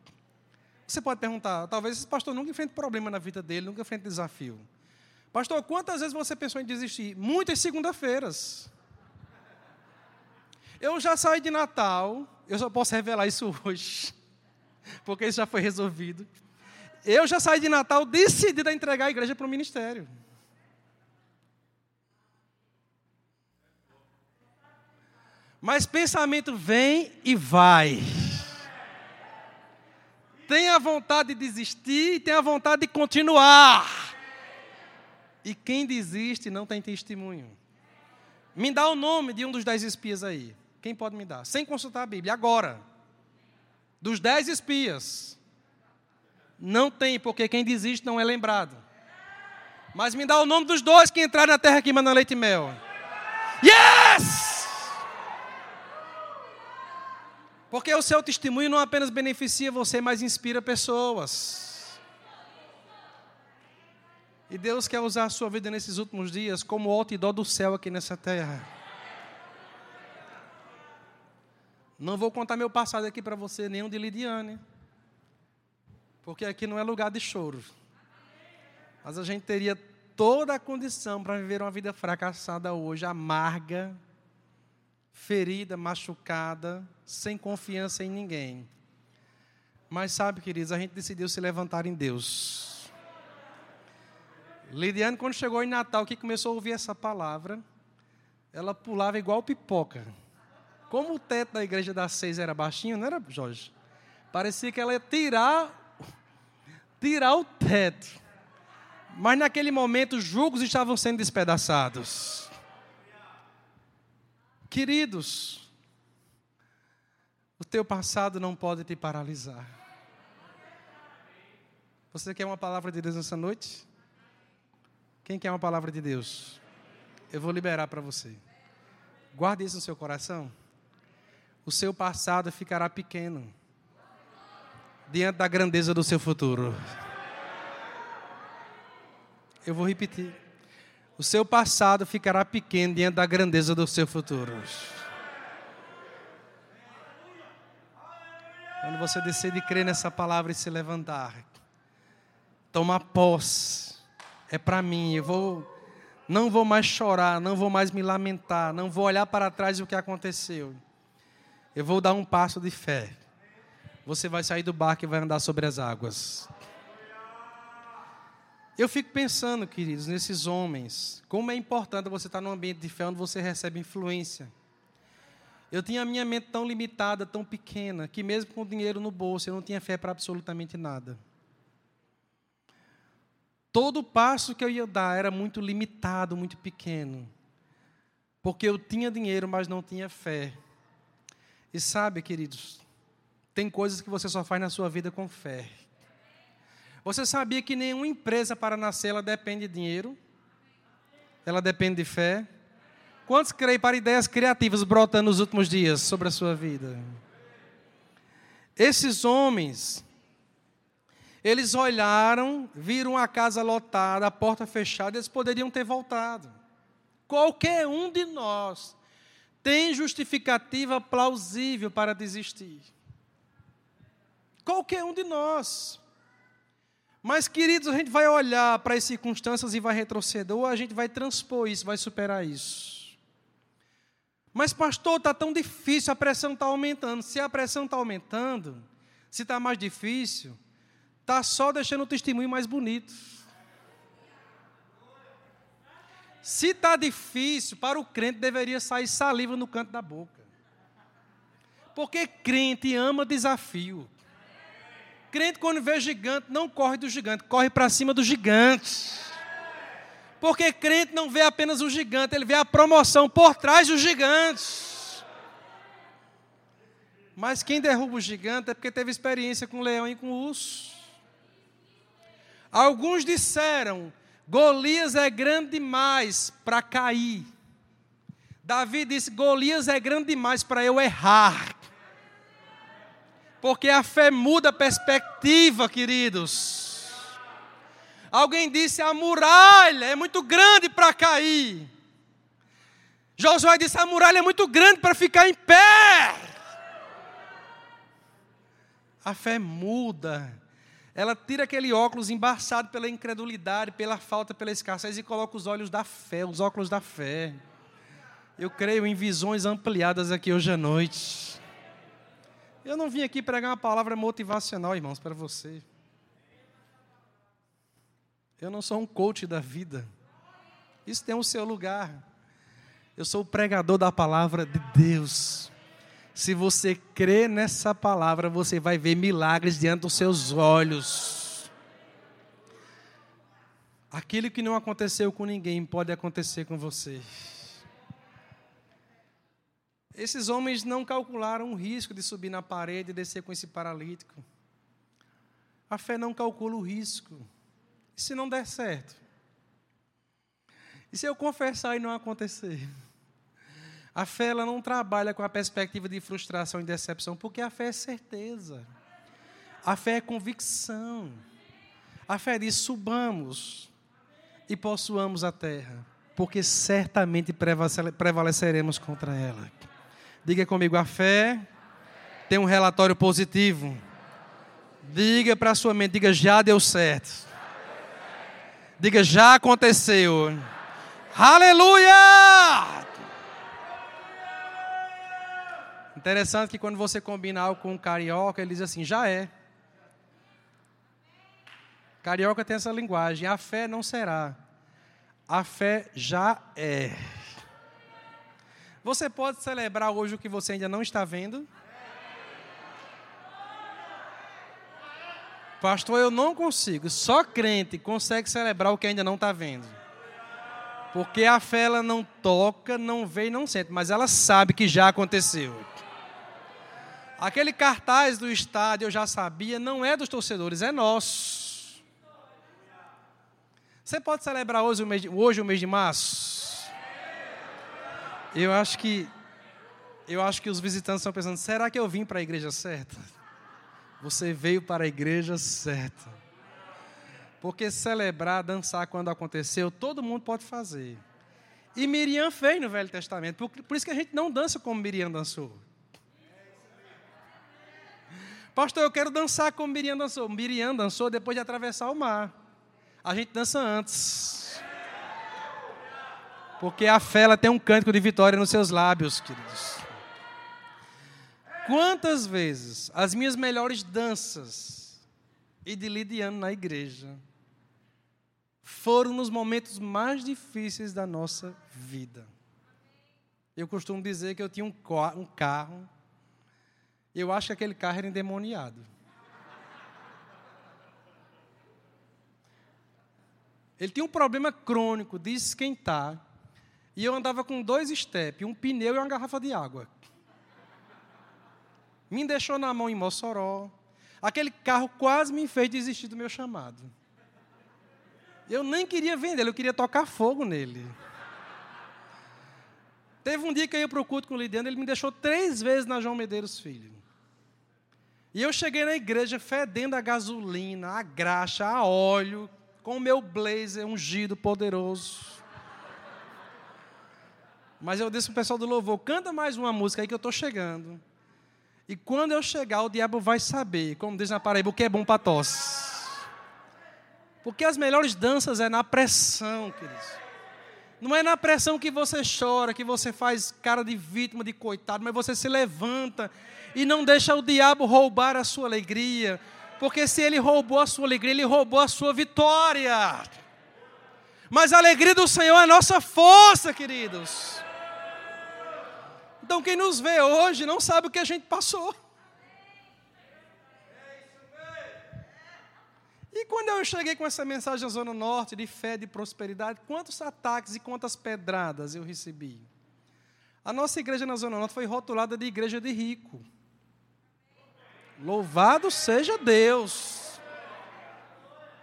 Speaker 1: Você pode perguntar, talvez esse pastor nunca enfrente problema na vida dele, nunca enfrente desafio. Pastor, quantas vezes você pensou em desistir? Muitas segunda-feiras. Eu já saí de Natal, eu só posso revelar isso hoje porque isso já foi resolvido. Eu já saí de Natal decidido a entregar a igreja para o ministério. Mas pensamento vem e vai. Tem a vontade de desistir e tem a vontade de continuar. E quem desiste não tem testemunho. Me dá o nome de um dos dez espias aí. Quem pode me dar? Sem consultar a Bíblia, agora. Dos dez espias, não tem, porque quem desiste não é lembrado. Mas me dá o nome dos dois que entraram na terra aqui, mandando leite e mel. Yes! Porque o seu testemunho não apenas beneficia você, mas inspira pessoas. E Deus quer usar a sua vida nesses últimos dias como outdoor do céu aqui nessa terra. Não vou contar meu passado aqui para você, nenhum de Lidiane. Porque aqui não é lugar de choro. Mas a gente teria toda a condição para viver uma vida fracassada hoje, amarga, ferida, machucada, sem confiança em ninguém. Mas sabe, queridos, a gente decidiu se levantar em Deus. Lidiane, quando chegou em Natal, que começou a ouvir essa palavra, ela pulava igual pipoca. Como o teto da igreja das seis era baixinho, não era, Jorge? Parecia que ela ia tirar, tirar o teto. Mas naquele momento os julgos estavam sendo despedaçados. Queridos, o teu passado não pode te paralisar. Você quer uma palavra de Deus nessa noite? Quem quer uma palavra de Deus? Eu vou liberar para você. Guarde isso no seu coração o seu passado ficará pequeno diante da grandeza do seu futuro. Eu vou repetir. O seu passado ficará pequeno diante da grandeza do seu futuro. Quando você decide crer nessa palavra e se levantar, tomar posse, é para mim. Eu vou, não vou mais chorar, não vou mais me lamentar, não vou olhar para trás o que aconteceu. Eu vou dar um passo de fé. Você vai sair do barco e vai andar sobre as águas. Eu fico pensando, queridos, nesses homens. Como é importante você estar num ambiente de fé onde você recebe influência. Eu tinha a minha mente tão limitada, tão pequena, que mesmo com dinheiro no bolso, eu não tinha fé para absolutamente nada. Todo passo que eu ia dar era muito limitado, muito pequeno. Porque eu tinha dinheiro, mas não tinha fé. E sabe, queridos, tem coisas que você só faz na sua vida com fé. Você sabia que nenhuma empresa para nascer ela depende de dinheiro? Ela depende de fé? Quantos creem para ideias criativas brotando nos últimos dias sobre a sua vida? Esses homens, eles olharam, viram a casa lotada, a porta fechada, eles poderiam ter voltado. Qualquer um de nós tem justificativa plausível para desistir. Qualquer um de nós. Mas, queridos, a gente vai olhar para as circunstâncias e vai retroceder, ou a gente vai transpor isso, vai superar isso. Mas, pastor, está tão difícil, a pressão está aumentando. Se a pressão está aumentando, se está mais difícil, está só deixando o testemunho mais bonito. Se está difícil, para o crente deveria sair saliva no canto da boca. Porque crente ama desafio. Crente, quando vê gigante, não corre do gigante, corre para cima do gigante. Porque crente não vê apenas o gigante, ele vê a promoção por trás dos gigantes. Mas quem derruba o gigante é porque teve experiência com o leão e com o urso. Alguns disseram: Golias é grande demais para cair. Davi disse: Golias é grande demais para eu errar. Porque a fé muda a perspectiva, queridos. Alguém disse: a muralha é muito grande para cair. Josué disse: a muralha é muito grande para ficar em pé. A fé muda ela tira aquele óculos embaçado pela incredulidade, pela falta, pela escassez e coloca os olhos da fé, os óculos da fé. Eu creio em visões ampliadas aqui hoje à noite. Eu não vim aqui pregar uma palavra motivacional, irmãos, para você. Eu não sou um coach da vida. Isso tem o seu lugar. Eu sou o pregador da palavra de Deus. Se você crê nessa palavra, você vai ver milagres diante dos seus olhos. Aquilo que não aconteceu com ninguém pode acontecer com você. Esses homens não calcularam o risco de subir na parede e descer com esse paralítico. A fé não calcula o risco. E se não der certo? E se eu confessar e não acontecer? A fé ela não trabalha com a perspectiva de frustração e decepção, porque a fé é certeza. A fé é convicção. A fé diz: subamos e possuamos a terra, porque certamente prevaleceremos contra ela. Diga comigo: a fé tem um relatório positivo. Diga para sua mente: diga, já deu certo. Diga, já aconteceu. Aleluia! Interessante que quando você combina algo com um carioca, ele diz assim: já é. Carioca tem essa linguagem: a fé não será, a fé já é. Você pode celebrar hoje o que você ainda não está vendo? Pastor, eu não consigo. Só crente consegue celebrar o que ainda não está vendo. Porque a fé ela não toca, não vê e não sente, mas ela sabe que já aconteceu. Aquele cartaz do estádio, eu já sabia, não é dos torcedores, é nosso. Você pode celebrar hoje o mês de, hoje, o mês de março? Eu acho que eu acho que os visitantes estão pensando: será que eu vim para a igreja certa? Você veio para a igreja certa. Porque celebrar, dançar quando aconteceu, todo mundo pode fazer. E Miriam fez no Velho Testamento. Por, isso que a gente não dança como Miriam dançou. Pastor, eu quero dançar como Miriam dançou. Miriam dançou depois de atravessar o mar. A gente dança antes. Porque a fé ela tem um cântico de vitória nos seus lábios, queridos. Quantas vezes as minhas melhores danças e de Lidiano na igreja foram nos momentos mais difíceis da nossa vida. Eu costumo dizer que eu tinha um carro eu acho que aquele carro era endemoniado. Ele tinha um problema crônico de esquentar. E eu andava com dois estepes, um pneu e uma garrafa de água. Me deixou na mão em Mossoró. Aquele carro quase me fez desistir do meu chamado. Eu nem queria vender, eu queria tocar fogo nele. Teve um dia que eu ia para o culto com o Lidiano, ele me deixou três vezes na João Medeiros Filho. E eu cheguei na igreja fedendo a gasolina, a graxa, a óleo, com o meu blazer ungido, poderoso. Mas eu disse para o pessoal do louvor: canta mais uma música aí que eu estou chegando. E quando eu chegar, o diabo vai saber, como diz na Paraíba, o que é bom para tosse. Porque as melhores danças é na pressão, queridos. Não é na pressão que você chora, que você faz cara de vítima, de coitado, mas você se levanta e não deixa o diabo roubar a sua alegria. Porque se ele roubou a sua alegria, ele roubou a sua vitória. Mas a alegria do Senhor é nossa força, queridos. Então quem nos vê hoje não sabe o que a gente passou. E quando eu cheguei com essa mensagem na Zona Norte de fé, de prosperidade, quantos ataques e quantas pedradas eu recebi? A nossa igreja na Zona Norte foi rotulada de igreja de rico. Louvado seja Deus.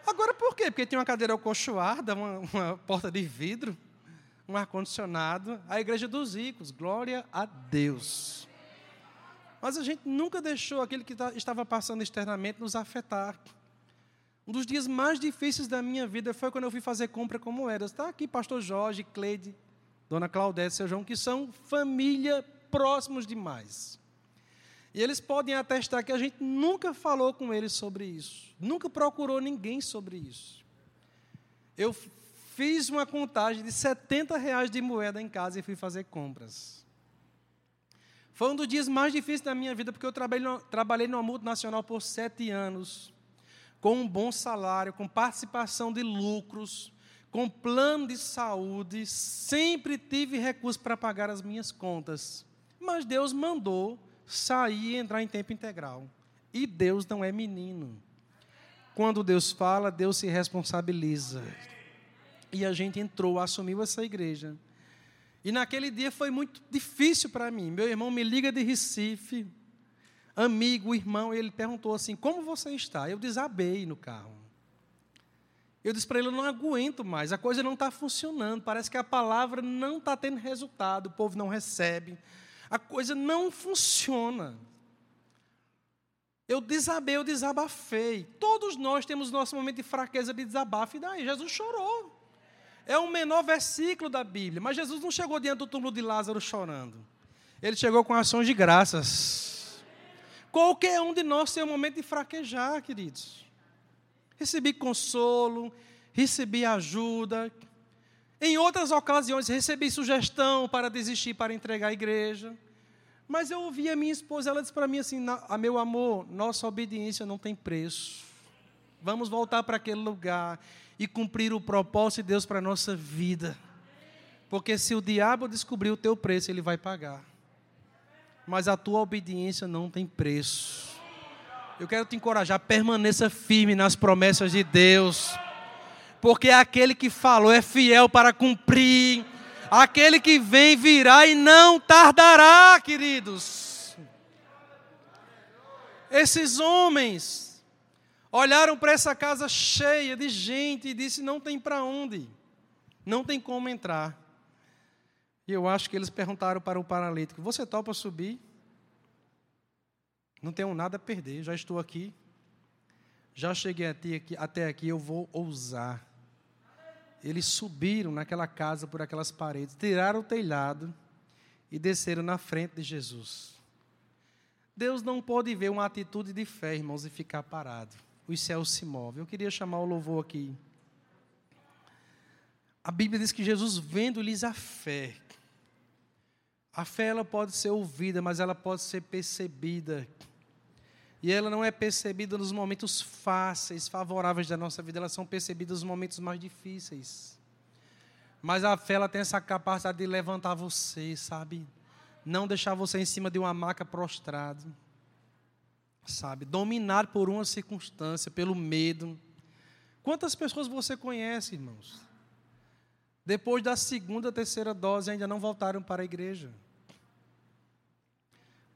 Speaker 1: Agora por quê? Porque tinha uma cadeira alcochoada, uma, uma porta de vidro um ar-condicionado, a igreja dos ricos, glória a Deus. Mas a gente nunca deixou aquele que estava passando externamente nos afetar. Um dos dias mais difíceis da minha vida foi quando eu fui fazer compra como era. Está aqui pastor Jorge, Cleide, dona Claudete, seu João, que são família próximos demais. E eles podem atestar que a gente nunca falou com eles sobre isso. Nunca procurou ninguém sobre isso. Eu fiz uma contagem de 70 reais de moeda em casa e fui fazer compras. Foi um dos dias mais difíceis da minha vida, porque eu trabalhei, trabalhei numa multinacional por sete anos, com um bom salário, com participação de lucros, com plano de saúde, sempre tive recursos para pagar as minhas contas. Mas Deus mandou sair e entrar em tempo integral. E Deus não é menino. Quando Deus fala, Deus se responsabiliza. E a gente entrou, assumiu essa igreja. E naquele dia foi muito difícil para mim. Meu irmão me liga de Recife, amigo, irmão, ele perguntou assim: Como você está? Eu desabei no carro. Eu disse para ele: Eu não aguento mais, a coisa não está funcionando, parece que a palavra não está tendo resultado, o povo não recebe, a coisa não funciona. Eu desabei, eu desabafei. Todos nós temos nosso momento de fraqueza, de desabafo, e daí? Jesus chorou. É o menor versículo da Bíblia. Mas Jesus não chegou diante do túmulo de Lázaro chorando. Ele chegou com ações de graças. Qualquer um de nós tem um momento de fraquejar, queridos. Recebi consolo, recebi ajuda. Em outras ocasiões, recebi sugestão para desistir, para entregar a igreja. Mas eu ouvi a minha esposa, ela disse para mim assim: a meu amor, nossa obediência não tem preço. Vamos voltar para aquele lugar e cumprir o propósito de Deus para a nossa vida. Porque se o diabo descobrir o teu preço, ele vai pagar. Mas a tua obediência não tem preço. Eu quero te encorajar, permaneça firme nas promessas de Deus. Porque aquele que falou é fiel para cumprir. Aquele que vem virá e não tardará, queridos. Esses homens olharam para essa casa cheia de gente e disse: não tem para onde, não tem como entrar. E eu acho que eles perguntaram para o paralítico: Você topa subir? Não tenho nada a perder, já estou aqui. Já cheguei até aqui, eu vou ousar. Eles subiram naquela casa por aquelas paredes, tiraram o telhado e desceram na frente de Jesus. Deus não pode ver uma atitude de fé, irmãos, e ficar parado os céus se movem. Eu queria chamar o louvor aqui. A Bíblia diz que Jesus vendo-lhes a fé. A fé ela pode ser ouvida, mas ela pode ser percebida. E ela não é percebida nos momentos fáceis, favoráveis da nossa vida, elas são percebidas nos momentos mais difíceis. Mas a fé ela tem essa capacidade de levantar você, sabe? Não deixar você em cima de uma maca prostrado sabe, dominado por uma circunstância, pelo medo. Quantas pessoas você conhece, irmãos? Depois da segunda, terceira dose ainda não voltaram para a igreja.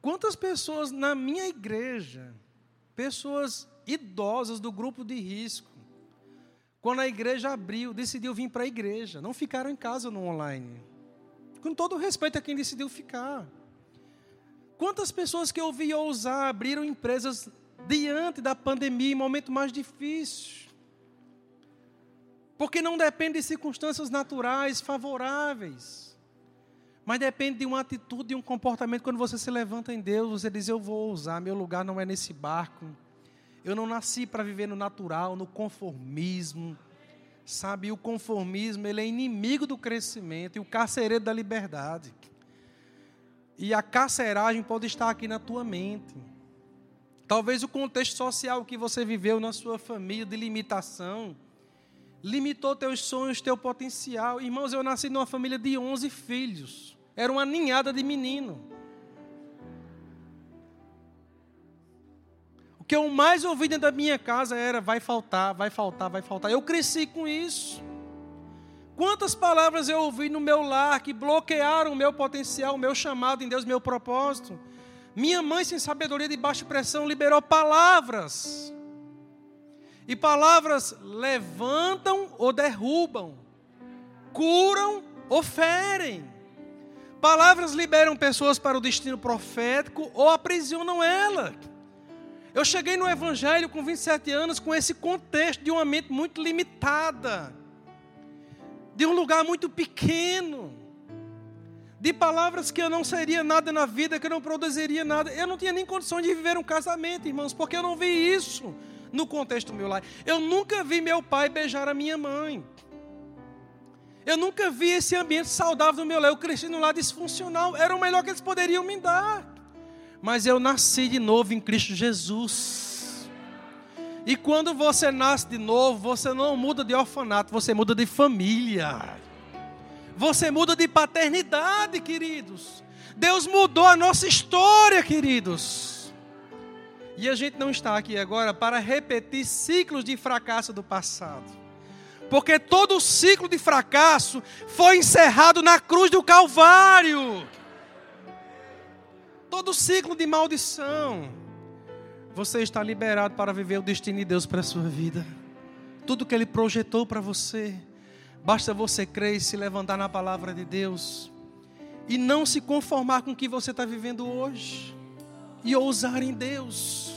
Speaker 1: Quantas pessoas na minha igreja, pessoas idosas do grupo de risco, quando a igreja abriu, decidiu vir para a igreja, não ficaram em casa no online. Com todo respeito a quem decidiu ficar. Quantas pessoas que eu vi ousar abriram empresas diante da pandemia, em momento mais difícil? Porque não depende de circunstâncias naturais favoráveis. Mas depende de uma atitude, de um comportamento. Quando você se levanta em Deus, você diz: Eu vou usar, meu lugar não é nesse barco. Eu não nasci para viver no natural, no conformismo. Sabe, o conformismo ele é inimigo do crescimento e o carcereiro da liberdade. E a carceragem pode estar aqui na tua mente. Talvez o contexto social que você viveu na sua família de limitação limitou teus sonhos, teu potencial. Irmãos, eu nasci numa família de 11 filhos. Era uma ninhada de menino. O que eu mais ouvi dentro da minha casa era: vai faltar, vai faltar, vai faltar. Eu cresci com isso. Quantas palavras eu ouvi no meu lar que bloquearam o meu potencial, o meu chamado em Deus, meu propósito? Minha mãe, sem sabedoria de baixa pressão, liberou palavras. E palavras levantam ou derrubam, curam ou ferem. Palavras liberam pessoas para o destino profético ou aprisionam ela. Eu cheguei no Evangelho com 27 anos com esse contexto de uma mente muito limitada, de um lugar muito pequeno de palavras que eu não seria nada na vida, que eu não produziria nada. Eu não tinha nem condições de viver um casamento, irmãos, porque eu não vi isso no contexto do meu lar. Eu nunca vi meu pai beijar a minha mãe. Eu nunca vi esse ambiente saudável do meu lar. Eu cresci no lar disfuncional. Era o melhor que eles poderiam me dar. Mas eu nasci de novo em Cristo Jesus. E quando você nasce de novo, você não muda de orfanato, você muda de família. Você muda de paternidade, queridos. Deus mudou a nossa história, queridos. E a gente não está aqui agora para repetir ciclos de fracasso do passado. Porque todo o ciclo de fracasso foi encerrado na cruz do Calvário. Todo ciclo de maldição. Você está liberado para viver o destino de Deus para a sua vida. Tudo que Ele projetou para você Basta você crer e se levantar na palavra de Deus e não se conformar com o que você está vivendo hoje e ousar em Deus.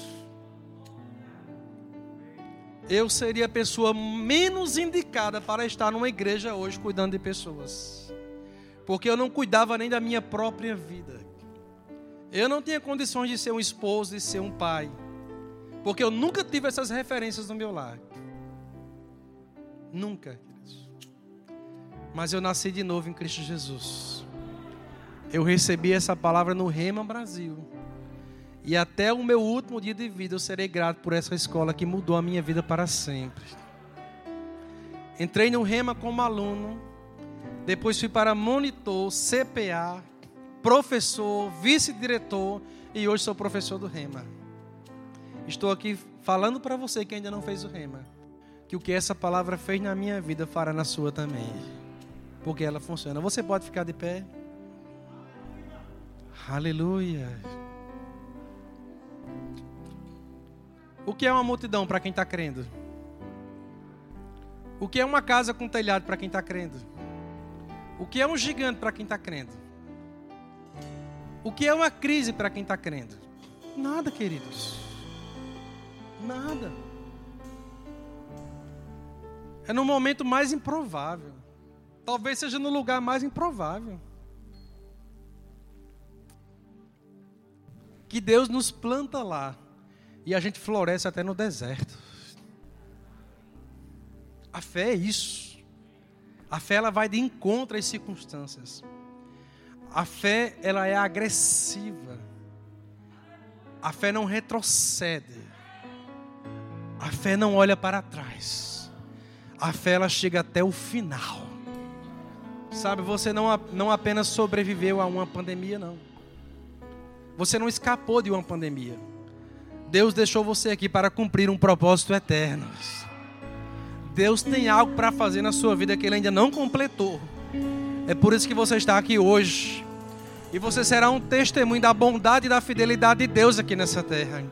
Speaker 1: Eu seria a pessoa menos indicada para estar numa igreja hoje cuidando de pessoas, porque eu não cuidava nem da minha própria vida. Eu não tinha condições de ser um esposo, de ser um pai, porque eu nunca tive essas referências no meu lar. Nunca. Mas eu nasci de novo em Cristo Jesus. Eu recebi essa palavra no Rema Brasil. E até o meu último dia de vida eu serei grato por essa escola que mudou a minha vida para sempre. Entrei no Rema como aluno, depois fui para monitor, CPA, professor, vice-diretor e hoje sou professor do Rema. Estou aqui falando para você que ainda não fez o Rema, que o que essa palavra fez na minha vida fará na sua também porque ela funciona. Você pode ficar de pé. Aleluia. O que é uma multidão para quem está crendo? O que é uma casa com telhado para quem está crendo? O que é um gigante para quem está crendo? O que é uma crise para quem está crendo? Nada, queridos. Nada. É no momento mais improvável. Talvez seja no lugar mais improvável. Que Deus nos planta lá e a gente floresce até no deserto. A fé é isso. A fé ela vai de encontro às circunstâncias. A fé ela é agressiva. A fé não retrocede. A fé não olha para trás. A fé ela chega até o final. Sabe, você não, não apenas sobreviveu a uma pandemia, não. Você não escapou de uma pandemia. Deus deixou você aqui para cumprir um propósito eterno. Deus tem algo para fazer na sua vida que Ele ainda não completou. É por isso que você está aqui hoje. E você será um testemunho da bondade e da fidelidade de Deus aqui nessa terra.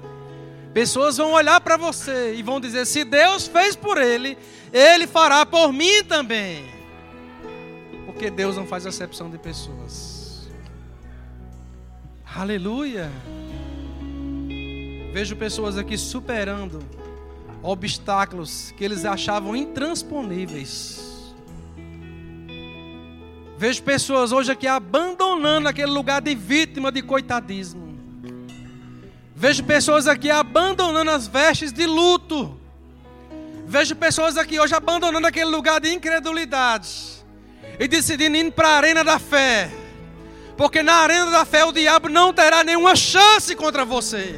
Speaker 1: Pessoas vão olhar para você e vão dizer: se Deus fez por ele, Ele fará por mim também. Porque Deus não faz acepção de pessoas. Aleluia. Vejo pessoas aqui superando obstáculos que eles achavam intransponíveis. Vejo pessoas hoje aqui abandonando aquele lugar de vítima de coitadismo. Vejo pessoas aqui abandonando as vestes de luto. Vejo pessoas aqui hoje abandonando aquele lugar de incredulidade e decidindo ir para a arena da fé. Porque na arena da fé o diabo não terá nenhuma chance contra você.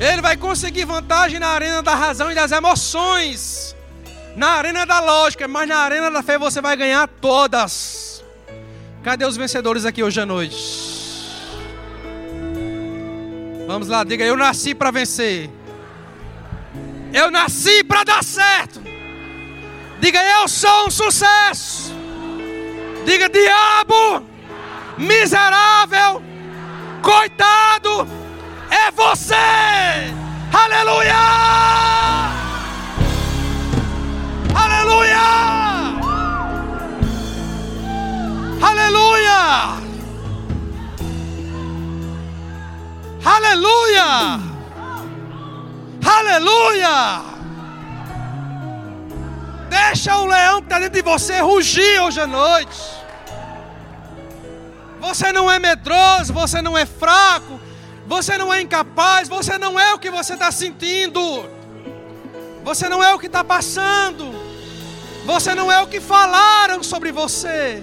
Speaker 1: Ele vai conseguir vantagem na arena da razão e das emoções na arena da lógica, mas na arena da fé você vai ganhar todas. Cadê os vencedores aqui hoje à noite? Vamos lá, diga: Eu nasci para vencer. Eu nasci para dar certo. Diga: Eu sou um sucesso. Diga: Diabo, miserável, coitado, é você. Aleluia! Aleluia! Aleluia! Aleluia! Aleluia! Deixa o leão que está dentro de você rugir hoje à noite. Você não é medroso, você não é fraco, você não é incapaz, você não é o que você está sentindo, você não é o que está passando. Você não é o que falaram sobre você.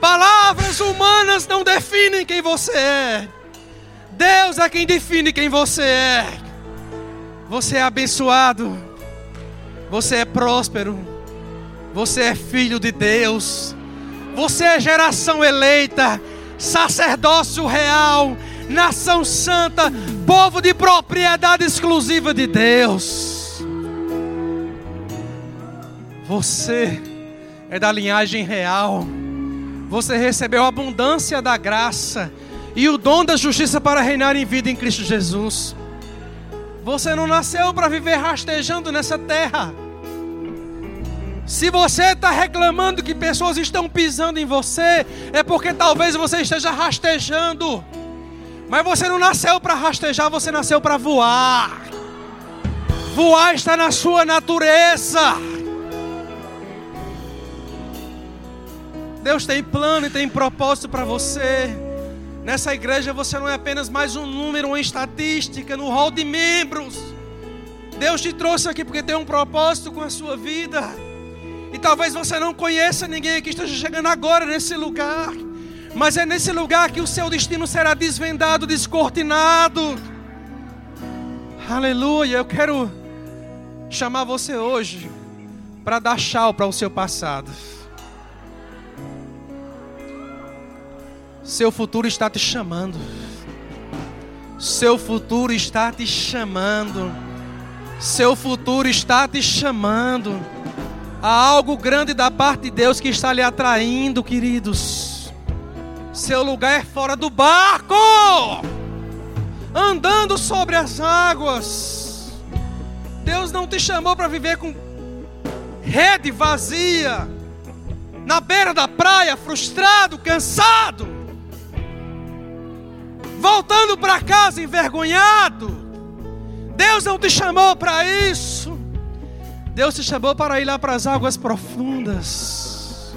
Speaker 1: Palavras humanas não definem quem você é. Deus é quem define quem você é. Você é abençoado. Você é próspero. Você é filho de Deus. Você é geração eleita, sacerdócio real, nação santa, povo de propriedade exclusiva de Deus. Você é da linhagem real. Você recebeu a abundância da graça e o dom da justiça para reinar em vida em Cristo Jesus. Você não nasceu para viver rastejando nessa terra. Se você está reclamando que pessoas estão pisando em você, é porque talvez você esteja rastejando. Mas você não nasceu para rastejar, você nasceu para voar. Voar está na sua natureza. Deus tem plano e tem propósito para você. Nessa igreja você não é apenas mais um número, uma estatística no hall de membros. Deus te trouxe aqui porque tem um propósito com a sua vida. E talvez você não conheça ninguém que esteja chegando agora nesse lugar. Mas é nesse lugar que o seu destino será desvendado, descortinado. Aleluia. Eu quero chamar você hoje para dar tchau para o seu passado. Seu futuro está te chamando. Seu futuro está te chamando. Seu futuro está te chamando. Há algo grande da parte de Deus que está lhe atraindo, queridos. Seu lugar é fora do barco, andando sobre as águas. Deus não te chamou para viver com rede vazia, na beira da praia, frustrado, cansado voltando para casa envergonhado. Deus não te chamou para isso. Deus te chamou para ir lá para as águas profundas.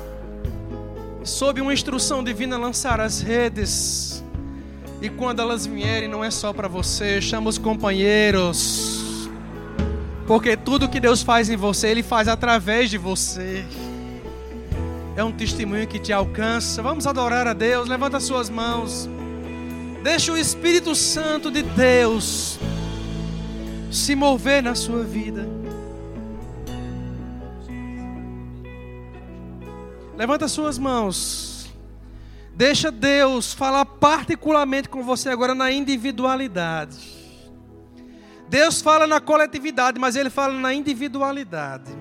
Speaker 1: Sob uma instrução divina, lançar as redes. E quando elas vierem, não é só para você, chama os companheiros. Porque tudo que Deus faz em você, Ele faz através de você. É um testemunho que te alcança. Vamos adorar a Deus. Levanta as suas mãos. Deixe o Espírito Santo de Deus se mover na sua vida. Levanta suas mãos. Deixa Deus falar particularmente com você agora na individualidade. Deus fala na coletividade, mas Ele fala na individualidade.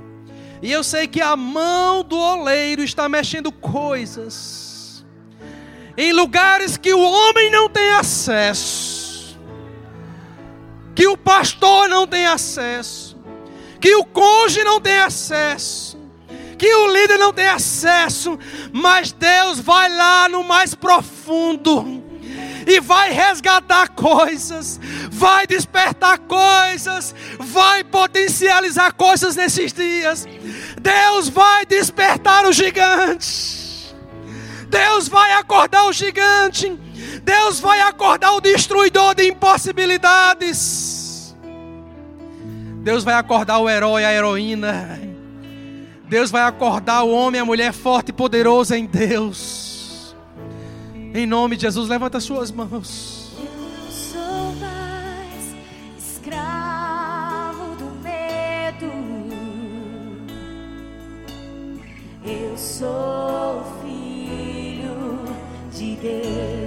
Speaker 1: E eu sei que a mão do oleiro está mexendo coisas em lugares que o homem não tem acesso, que o pastor não tem acesso, que o cônjuge não tem acesso, que o líder não tem acesso, mas Deus vai lá no mais profundo e vai resgatar coisas, vai despertar coisas, vai potencializar coisas nesses dias. Deus vai despertar os gigantes. Deus vai acordar o gigante. Deus vai acordar o destruidor de impossibilidades. Deus vai acordar o herói, a heroína. Deus vai acordar o homem, a mulher forte e poderosa em Deus. Em nome de Jesus, levanta as suas mãos.
Speaker 2: sou filho de Deus.